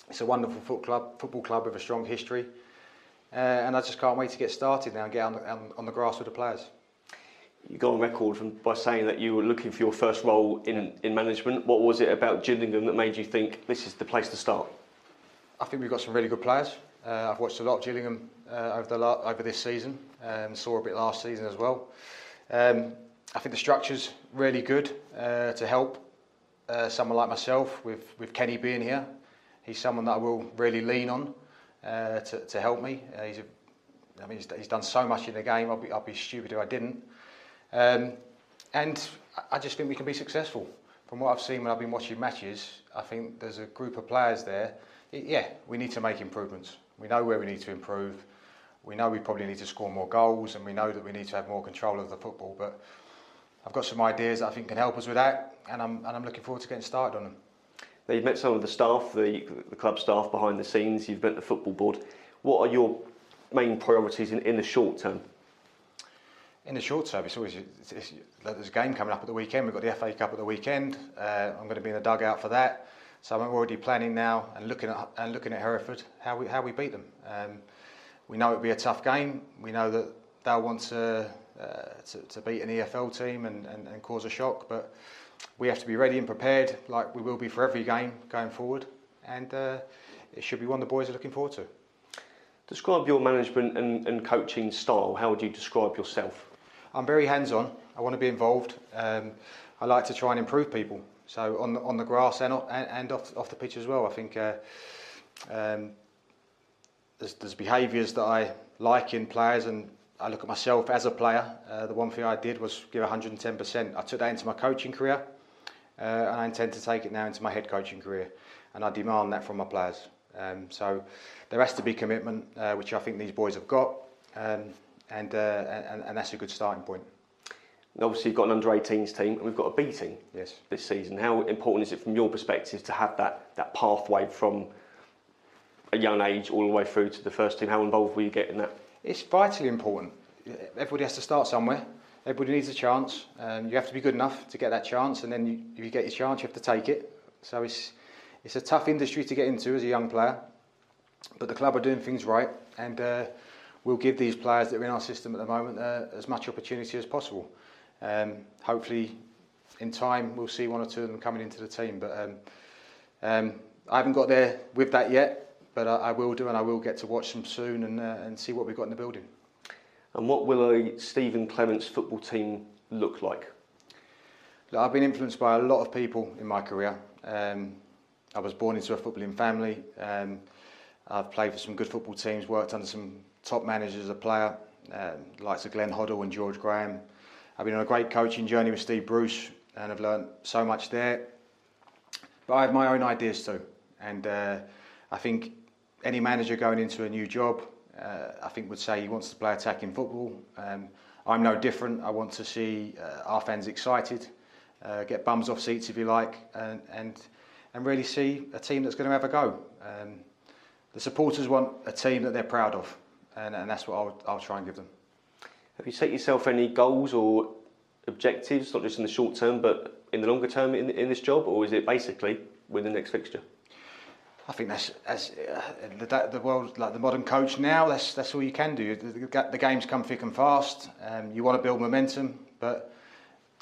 It's a wonderful football club, football club with a strong history, uh, and I just can't wait to get started now and get on on, on the grass with the players. You got on record from, by saying that you were looking for your first role in, in management. What was it about Gillingham that made you think this is the place to start? I think we've got some really good players. Uh, I've watched a lot of Gillingham uh, over the la- over this season. Um, saw a bit last season as well. Um, I think the structure's really good uh, to help uh, someone like myself with with Kenny being here. He's someone that I will really lean on uh, to to help me. Uh, he's a, I mean, he's, he's done so much in the game. I'd be I'd be stupid if I didn't. Um, and I just think we can be successful. From what I've seen when I've been watching matches, I think there's a group of players there. It, yeah, we need to make improvements. We know where we need to improve. We know we probably need to score more goals, and we know that we need to have more control of the football. But I've got some ideas that I think can help us with that, and I'm, and I'm looking forward to getting started on them. Now, you've met some of the staff, the, the club staff behind the scenes, you've met the football board. What are your main priorities in, in the short term? In the short term, it's always it's, it's, there's a game coming up at the weekend. We've got the FA Cup at the weekend. Uh, I'm going to be in the dugout for that, so I'm already planning now and looking at and looking at Hereford how we how we beat them. Um, we know it'll be a tough game. We know that they'll want to uh, to, to beat an EFL team and, and, and cause a shock, but we have to be ready and prepared, like we will be for every game going forward. And uh, it should be one the boys are looking forward to. Describe your management and, and coaching style. How would you describe yourself? I'm very hands-on. I want to be involved. Um, I like to try and improve people. So on the, on the grass and, and, and off, off the pitch as well. I think uh, um, there's, there's behaviours that I like in players, and I look at myself as a player. Uh, the one thing I did was give 110%. I took that into my coaching career, uh, and I intend to take it now into my head coaching career, and I demand that from my players. Um, so there has to be commitment, uh, which I think these boys have got. Um, and, uh, and, and that's a good starting point. And obviously, you've got an under 18s team, and we've got a B team yes. this season. How important is it from your perspective to have that, that pathway from a young age all the way through to the first team? How involved will you get in that? It's vitally important. Everybody has to start somewhere. Everybody needs a chance. Um, you have to be good enough to get that chance, and then you, if you get your chance, you have to take it. So it's it's a tough industry to get into as a young player, but the club are doing things right, and uh, we'll give these players that are in our system at the moment uh, as much opportunity as possible. Um, hopefully, in time, we'll see one or two of them coming into the team. But um, um, I haven't got there with that yet, but I, I, will do, and I will get to watch them soon and, uh, and see what we've got in the building. And what will a Stephen Clemence football team look like? Look, I've been influenced by a lot of people in my career. Um, I was born into a footballing family. Um, I've played for some good football teams, worked under some top managers as a player, um, likes of Glenn Hoddle and George Graham. I've been on a great coaching journey with Steve Bruce and I've learned so much there. But I have my own ideas too. And uh, I think any manager going into a new job, uh, I think would say he wants to play attacking football. Um, I'm no different. I want to see uh, our fans excited, uh, get bums off seats if you like, and, and, and really see a team that's going to have a go. Um, the supporters want a team that they're proud of and, and that's what I'll, I'll try and give them. Have you set yourself any goals or objectives, not just in the short term, but in the longer term in, in this job, or is it basically win the next fixture? I think that's, that's uh, the, the world, like the modern coach now. That's that's all you can do. The, the games come thick and fast. Um, you want to build momentum, but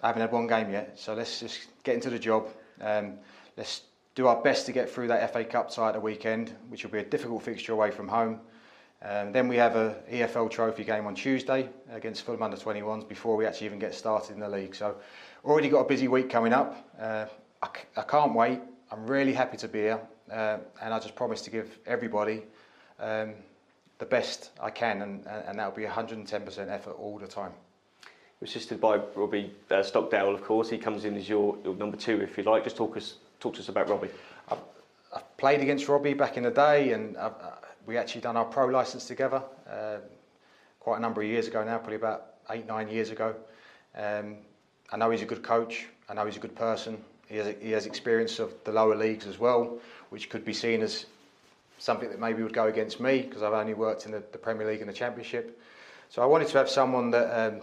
I haven't had one game yet. So let's just get into the job. Um, let's do our best to get through that FA Cup tie at the weekend, which will be a difficult fixture away from home. Um, then we have a EFL trophy game on Tuesday against Fulham under 21s before we actually even get started in the league. So already got a busy week coming up. Uh, I, I, can't wait. I'm really happy to be here, uh, and I just promise to give everybody um, the best I can, and, and that'll be 110% effort all the time. Assisted by Robbie uh, Stockdale, of course. He comes in as your, your number two, if you like. Just talk us talk to us about Robbie. I've, I've played against Robbie back in the day, and I've, we actually done our pro license together uh, quite a number of years ago now, probably about eight, nine years ago. Um, I know he's a good coach. I know he's a good person. He has, he has experience of the lower leagues as well, which could be seen as something that maybe would go against me because I've only worked in the, the, Premier League and the Championship. So I wanted to have someone that um,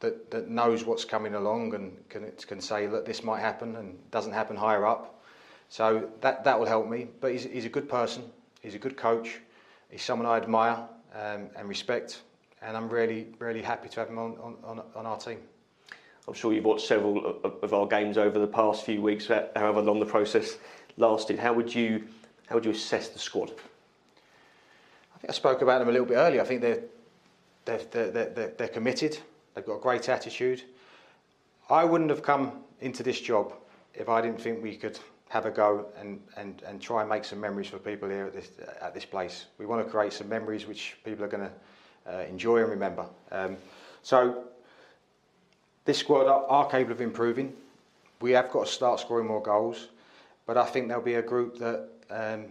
that, that knows what's coming along and can, can say that this might happen and doesn't happen higher up. So that, that will help me. But he's, he's a good person, he's a good coach, he's someone I admire um, and respect, and I'm really, really happy to have him on, on, on our team. I'm sure you've watched several of our games over the past few weeks, however long the process lasted. How would you, how would you assess the squad? I think I spoke about them a little bit earlier. I think they're, they're, they're, they're, they're committed, they've got a great attitude. I wouldn't have come into this job if I didn't think we could have a go and, and, and try and make some memories for people here at this, at this place. We want to create some memories which people are going to uh, enjoy and remember. Um, so this squad are, are capable of improving. We have got to start scoring more goals, but I think there'll be a group that um,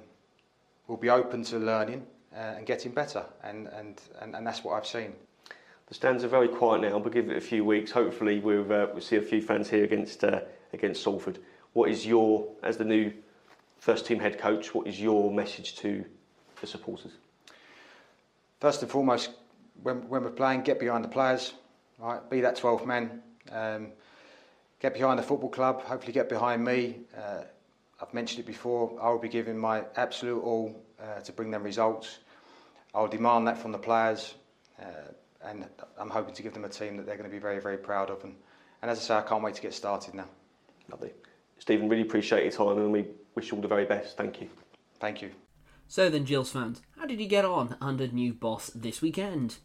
will be open to learning uh, and getting better, and, and, and, and that's what I've seen. The stands are very quiet now, but give it a few weeks. Hopefully, we'll, uh, we'll see a few fans here against uh, against Salford. What is your, as the new first team head coach, what is your message to the supporters? First and foremost, when, when we're playing, get behind the players, right? Be that 12th man. Um, get behind the football club. Hopefully, get behind me. Uh, I've mentioned it before. I will be giving my absolute all uh, to bring them results. I'll demand that from the players, uh, and I'm hoping to give them a team that they're going to be very, very proud of. And, and as I say, I can't wait to get started now. Lovely. Stephen, really appreciate your time and we wish you all the very best. Thank you. Thank you. So then, Gills fans, how did you get on under new boss this weekend?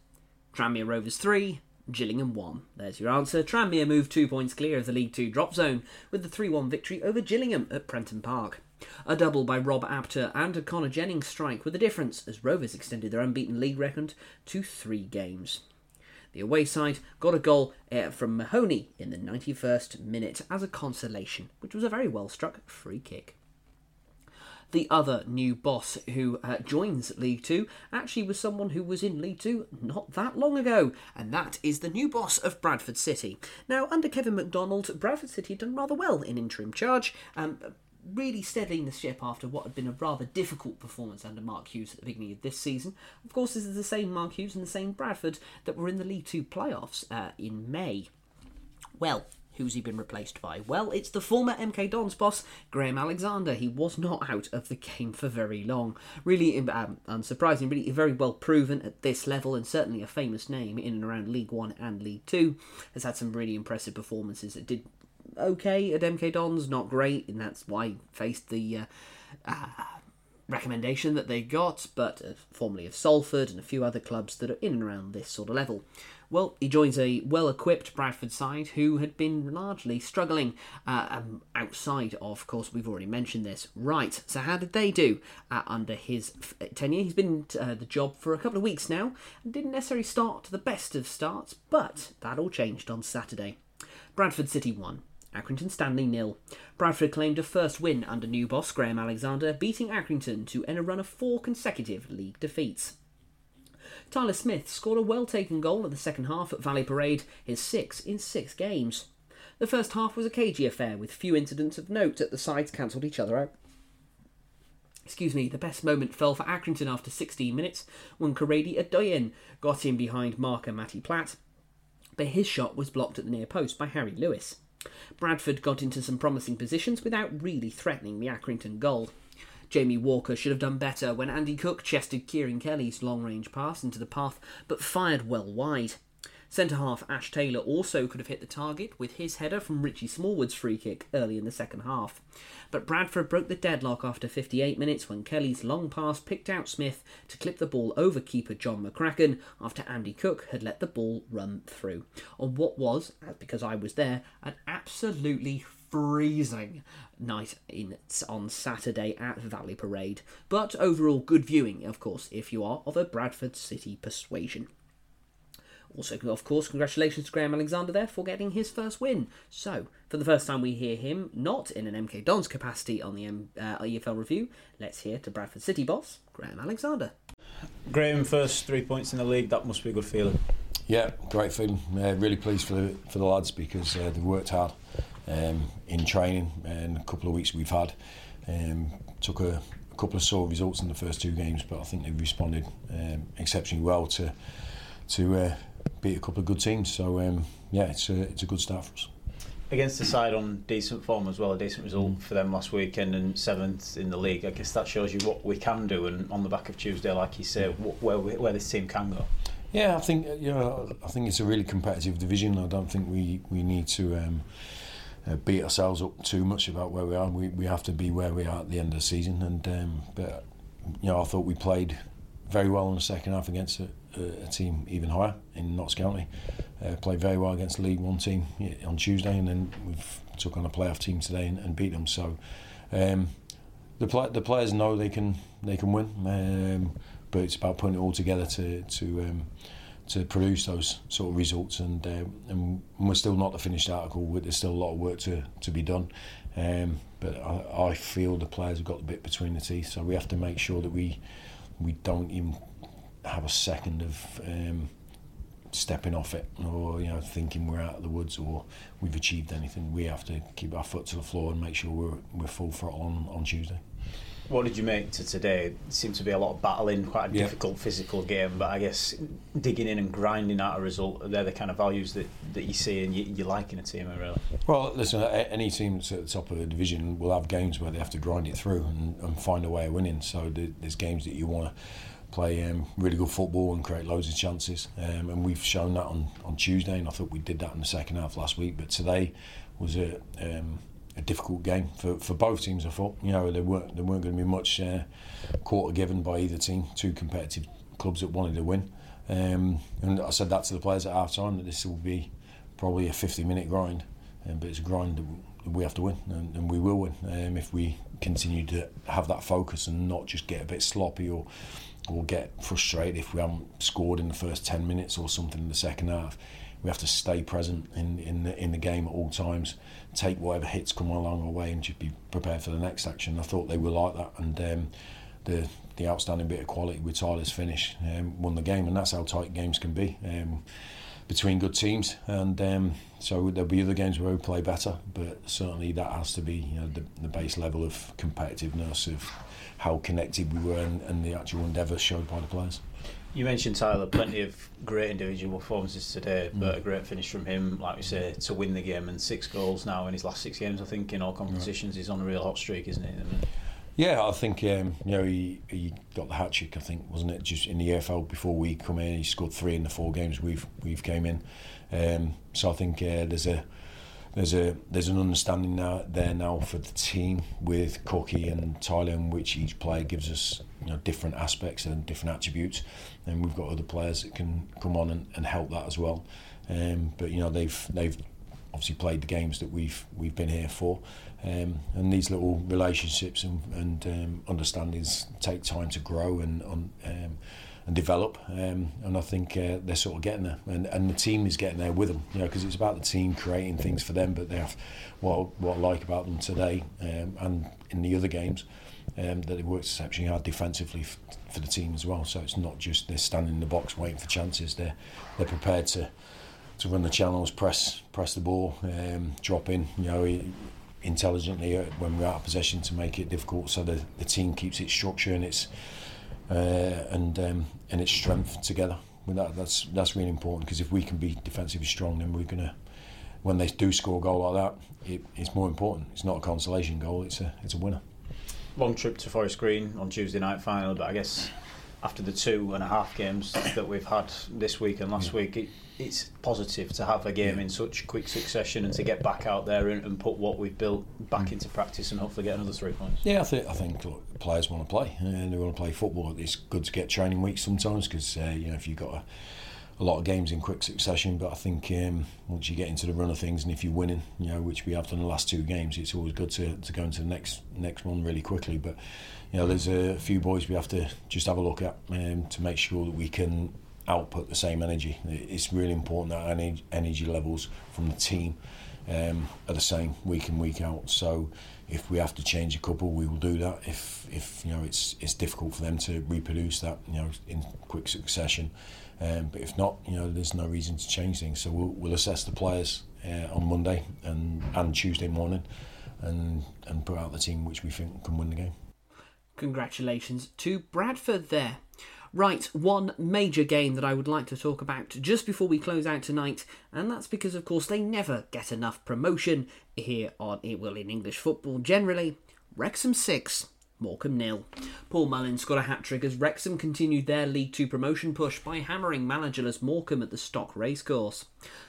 Tranmere Rovers 3, Gillingham 1. There's your answer. Tranmere moved two points clear of the League 2 drop zone with the 3 1 victory over Gillingham at Prenton Park. A double by Rob Apter and a Connor Jennings strike were the difference as Rovers extended their unbeaten league record to three games. The away side got a goal uh, from Mahoney in the 91st minute as a consolation, which was a very well struck free kick. The other new boss who uh, joins League Two actually was someone who was in League Two not that long ago, and that is the new boss of Bradford City. Now, under Kevin McDonald, Bradford City had done rather well in interim charge. Um, really steadying the ship after what had been a rather difficult performance under Mark Hughes at the beginning of this season. Of course, this is the same Mark Hughes and the same Bradford that were in the League Two playoffs uh, in May. Well, who's he been replaced by? Well, it's the former MK Dons boss, Graham Alexander. He was not out of the game for very long. Really um, unsurprising, really very well proven at this level and certainly a famous name in and around League One and League Two. Has had some really impressive performances. that did okay at MK Dons, not great, and that's why he faced the uh, uh, recommendation that they got, but uh, formerly of Salford and a few other clubs that are in and around this sort of level. Well, he joins a well equipped Bradford side who had been largely struggling uh, um, outside of, of course, we've already mentioned this. Right, so how did they do uh, under his f- tenure? He's been uh, the job for a couple of weeks now and didn't necessarily start to the best of starts, but that all changed on Saturday. Bradford City won. Accrington Stanley nil. Bradford claimed a first win under new boss Graham Alexander, beating Accrington to end a run of four consecutive league defeats. Tyler Smith scored a well taken goal in the second half at Valley Parade, his sixth in six games. The first half was a cagey affair with few incidents of note that the sides cancelled each other out. Excuse me, the best moment fell for Accrington after 16 minutes when Korede Adedoyin got in behind marker Matty Platt, but his shot was blocked at the near post by Harry Lewis. Bradford got into some promising positions without really threatening the Accrington goal. Jamie Walker should have done better when Andy Cook chested Kieran Kelly's long range pass into the path but fired well wide. Centre half Ash Taylor also could have hit the target with his header from Richie Smallwood's free kick early in the second half. But Bradford broke the deadlock after 58 minutes when Kelly's long pass picked out Smith to clip the ball over keeper John McCracken after Andy Cook had let the ball run through. On what was, uh, because I was there, an absolutely freezing night in on Saturday at Valley Parade. But overall, good viewing, of course, if you are of a Bradford City persuasion. Also, of course, congratulations to Graham Alexander there for getting his first win. So, for the first time we hear him, not in an MK Dons capacity on the M- uh, EFL review, let's hear to Bradford City boss, Graham Alexander. Graham, first three points in the league, that must be a good feeling. Yeah, great feeling. Uh, really pleased for the, for the lads because uh, they've worked hard um, in training and a couple of weeks we've had. Um, took a, a couple of sore results in the first two games, but I think they've responded um, exceptionally well to to uh, beat a couple of good teams. So um, yeah, it's a, it's a good start for us. against the side on decent form as well, a decent result Mm. for them last weekend and seventh in the league. I guess that shows you what we can do, and on the back of Tuesday, like you say, wh- where we, where this team can go. Yeah, I think you know, I think it's a really competitive division. I don't think we we need to um, uh, beat ourselves up too much about where we are. We we have to be where we are at the end of the season. And um, but you know, I thought we played very well in the second half against a, a, a team even higher in Notts County. Uh, played very well against the League One team on Tuesday, and then we've took on a playoff team today and, and beat them. So. Um, the the players know they can they can win, um, but it's about putting it all together to to um, to produce those sort of results. And uh, and we're still not the finished article. There's still a lot of work to, to be done. Um, but I, I feel the players have got the bit between the teeth, so we have to make sure that we we don't even have a second of um, stepping off it or you know thinking we're out of the woods or we've achieved anything. We have to keep our foot to the floor and make sure we're we're full throttle on, on Tuesday. What did you make to today? It seemed to be a lot of battling, quite a Yeah. difficult physical game, but I guess digging in and grinding out a result, they're the kind of values that, that you see and you, you like in a team, really. Well, listen, any team that's at the top of the division will have games where they have to grind it through and, and find a way of winning. So there's games that you want to play um, really good football and create loads of chances. Um, and we've shown that on, on Tuesday, and I thought we did that in the second half last week. But today was a um, a difficult game for, for both teams. I thought, you know, there weren't there weren't going to be much uh, quarter given by either team. Two competitive clubs that wanted to win. Um, and I said that to the players at half time that this will be probably a 50 minute grind, um, but it's a grind that we have to win, and, and we will win um, if we continue to have that focus and not just get a bit sloppy or or get frustrated if we haven't scored in the first 10 minutes or something in the second half. We have to stay present in, in, the, in the game at all times, take whatever hits come along our way and just be prepared for the next action. I thought they were like that, and um, the the outstanding bit of quality with Tyler's finish um, won the game, and that's how tight games can be. Um, between good teams, and um, so there'll be other games where we play better, but certainly that has to be you know, the, the base level of competitiveness of how connected we were and, and the actual endeavour showed by the players. You mentioned Tyler, plenty of great individual performances today, but a great finish from him, like we say, to win the game and six goals now in his last six games. I think in all competitions, he's on a real hot streak, isn't he? Yeah, I think um, you know he, he got the hat trick. I think wasn't it just in the AFL before we come in? He scored three in the four games we've we've came in. Um, so I think uh, there's a there's a there's an understanding now there now for the team with Cookie and Tyler, in which each player gives us you know different aspects and different attributes, and we've got other players that can come on and, and help that as well. Um, but you know they've they've obviously played the games that we've we've been here for, um, and these little relationships and, and um, understandings take time to grow and um, and develop. Um, and I think uh, they're sort of getting there, and, and the team is getting there with them. You know, because it's about the team creating things for them. But they have what what I like about them today um, and in the other games. Um, that they worked exceptionally hard defensively f- for the team as well. So it's not just they're standing in the box waiting for chances. They're they're prepared to to run the channels, press press the ball, um, drop in, you know, intelligently uh, when we're out of possession to make it difficult. So the, the team keeps its structure and its uh, and um, and its strength together. With that, that's that's really important because if we can be defensively strong, then we're gonna. When they do score a goal like that, it, it's more important. It's not a consolation goal. It's a it's a winner. Long trip to Forest Green on Tuesday night final, but I guess after the two and a half games that we've had this week and last week, it, it's positive to have a game in such quick succession and to get back out there and, and put what we've built back into practice and hopefully get another three points. Yeah, I think I think look, players want to play and they want to play football. It's good to get training weeks sometimes because uh, you know if you've got a, a lot of games in quick succession. But I think um, once you get into the run of things and if you're winning, you know, which we have done the last two games, it's always good to, to go into the next next one really quickly. But you know, there's a few boys we have to just have a look at um, to make sure that we can output the same energy. It's really important that our energy levels from the team um, are the same week in week out. So if we have to change a couple, we will do that. If if you know it's it's difficult for them to reproduce that you know in quick succession, um, but if not, you know there's no reason to change things. So we'll, we'll assess the players uh, on Monday and and Tuesday morning, and and put out the team which we think can win the game. Congratulations to Bradford there. Right, one major game that I would like to talk about just before we close out tonight, and that's because, of course, they never get enough promotion here on, it, well, in English football generally. Wrexham 6, Morecambe nil. Paul Mullin scored a hat trick as Wrexham continued their League Two promotion push by hammering managerless Morecambe at the Stock Racecourse.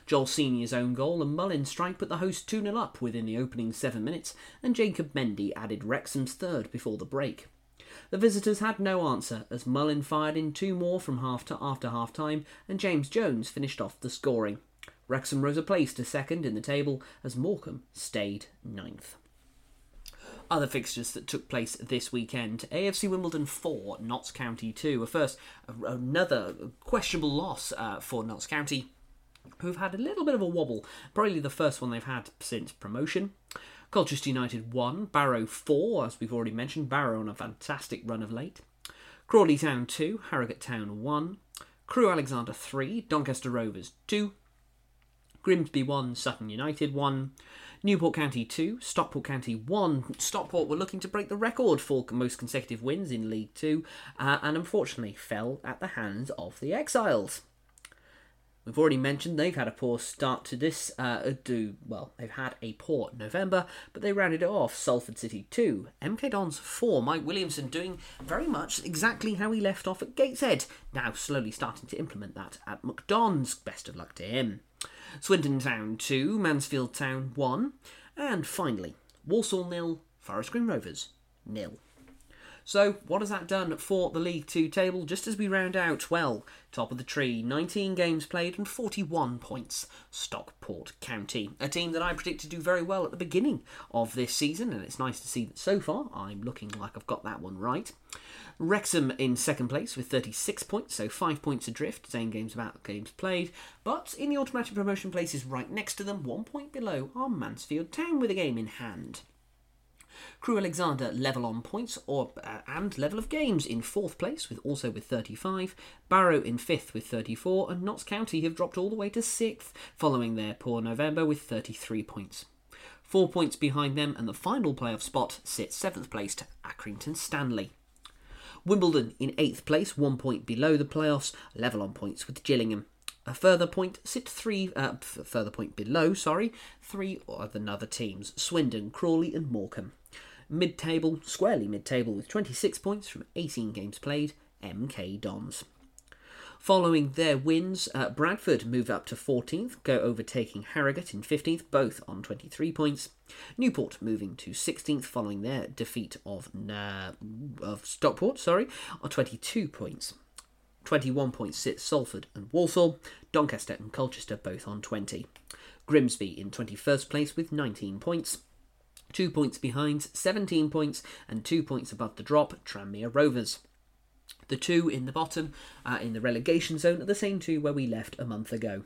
Joel Senior's own goal and Mullin strike put the host 2 0 up within the opening seven minutes, and Jacob Mendy added Wrexham's third before the break. The visitors had no answer as Mullin fired in two more from half to after half time, and James Jones finished off the scoring. Wrexham rose a place to second in the table as Morecambe stayed ninth. Other fixtures that took place this weekend AFC Wimbledon 4, Notts County 2. A first, another questionable loss uh, for Notts County, who've had a little bit of a wobble. Probably the first one they've had since promotion. Colchester United 1, Barrow 4, as we've already mentioned. Barrow on a fantastic run of late. Crawley Town 2, Harrogate Town 1. Crewe Alexandra 3, Doncaster Rovers 2. Grimsby 1, Sutton United 1. Newport County 2, Stockport County 1. Stockport were looking to break the record for most consecutive wins in League 2 uh, and unfortunately fell at the hands of the Exiles. We've already mentioned they've had a poor start to this. Uh, do well, they've had a poor November, but they rounded it off. Salford City two, MK Dons four. Mike Williamson doing very much exactly how he left off at Gateshead. Now slowly starting to implement that at MK Dons. Best of luck to him. Swindon Town 2, Mansfield Town 1, and finally, Walsall nil, Forest Green Rovers nil. So, what has that done for the League 2 table just as we round out? Well, top of the tree, 19 games played and 41 points. Stockport County, a team that I predicted to do very well at the beginning of this season, and it's nice to see that so far I'm looking like I've got that one right. Wrexham in second place with 36 points, so 5 points adrift, same games about games played. But in the automatic promotion places right next to them, one point below, are Mansfield Town with a game in hand. Crewe Alexandra level on points or uh, and level of games in fourth place with also with 35. Barrow in fifth with 34 and Notts County have dropped all the way to sixth following their poor November with 33 points. Four points behind them and the final playoff spot sits seventh place to Accrington Stanley. Wimbledon in eighth place, one point below the playoffs, level on points with Gillingham. A further point sit three, uh, further point below, sorry, three other teams: Swindon, Crawley, and Morecambe. Mid-table, squarely mid-table with 26 points from 18 games played. MK Dons. Following their wins, uh, Bradford move up to 14th, go overtaking Harrogate in 15th, both on 23 points. Newport moving to 16th following their defeat of uh, of Stockport, sorry, on 22 points. 21 points sit Salford and Walsall, Doncaster and Colchester both on 20. Grimsby in 21st place with 19 points. Two points behind, 17 points, and two points above the drop, Tranmere Rovers. The two in the bottom, uh, in the relegation zone, are the same two where we left a month ago.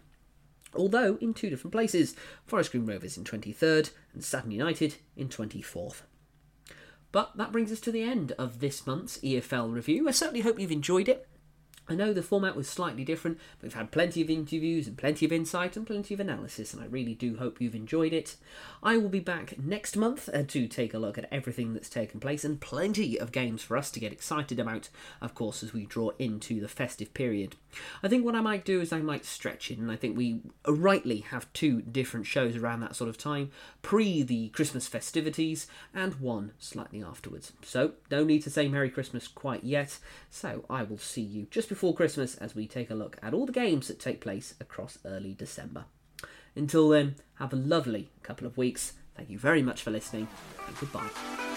Although in two different places, Forest Green Rovers in 23rd and Sutton United in 24th. But that brings us to the end of this month's EFL review. I certainly hope you've enjoyed it. I know the format was slightly different, but we've had plenty of interviews and plenty of insight and plenty of analysis, and I really do hope you've enjoyed it. I will be back next month uh, to take a look at everything that's taken place and plenty of games for us to get excited about, of course, as we draw into the festive period. I think what I might do is I might stretch it, and I think we rightly have two different shows around that sort of time pre the Christmas festivities and one slightly afterwards. So, no need to say Merry Christmas quite yet, so I will see you just before before Christmas as we take a look at all the games that take place across early December. Until then, have a lovely couple of weeks. Thank you very much for listening, and goodbye.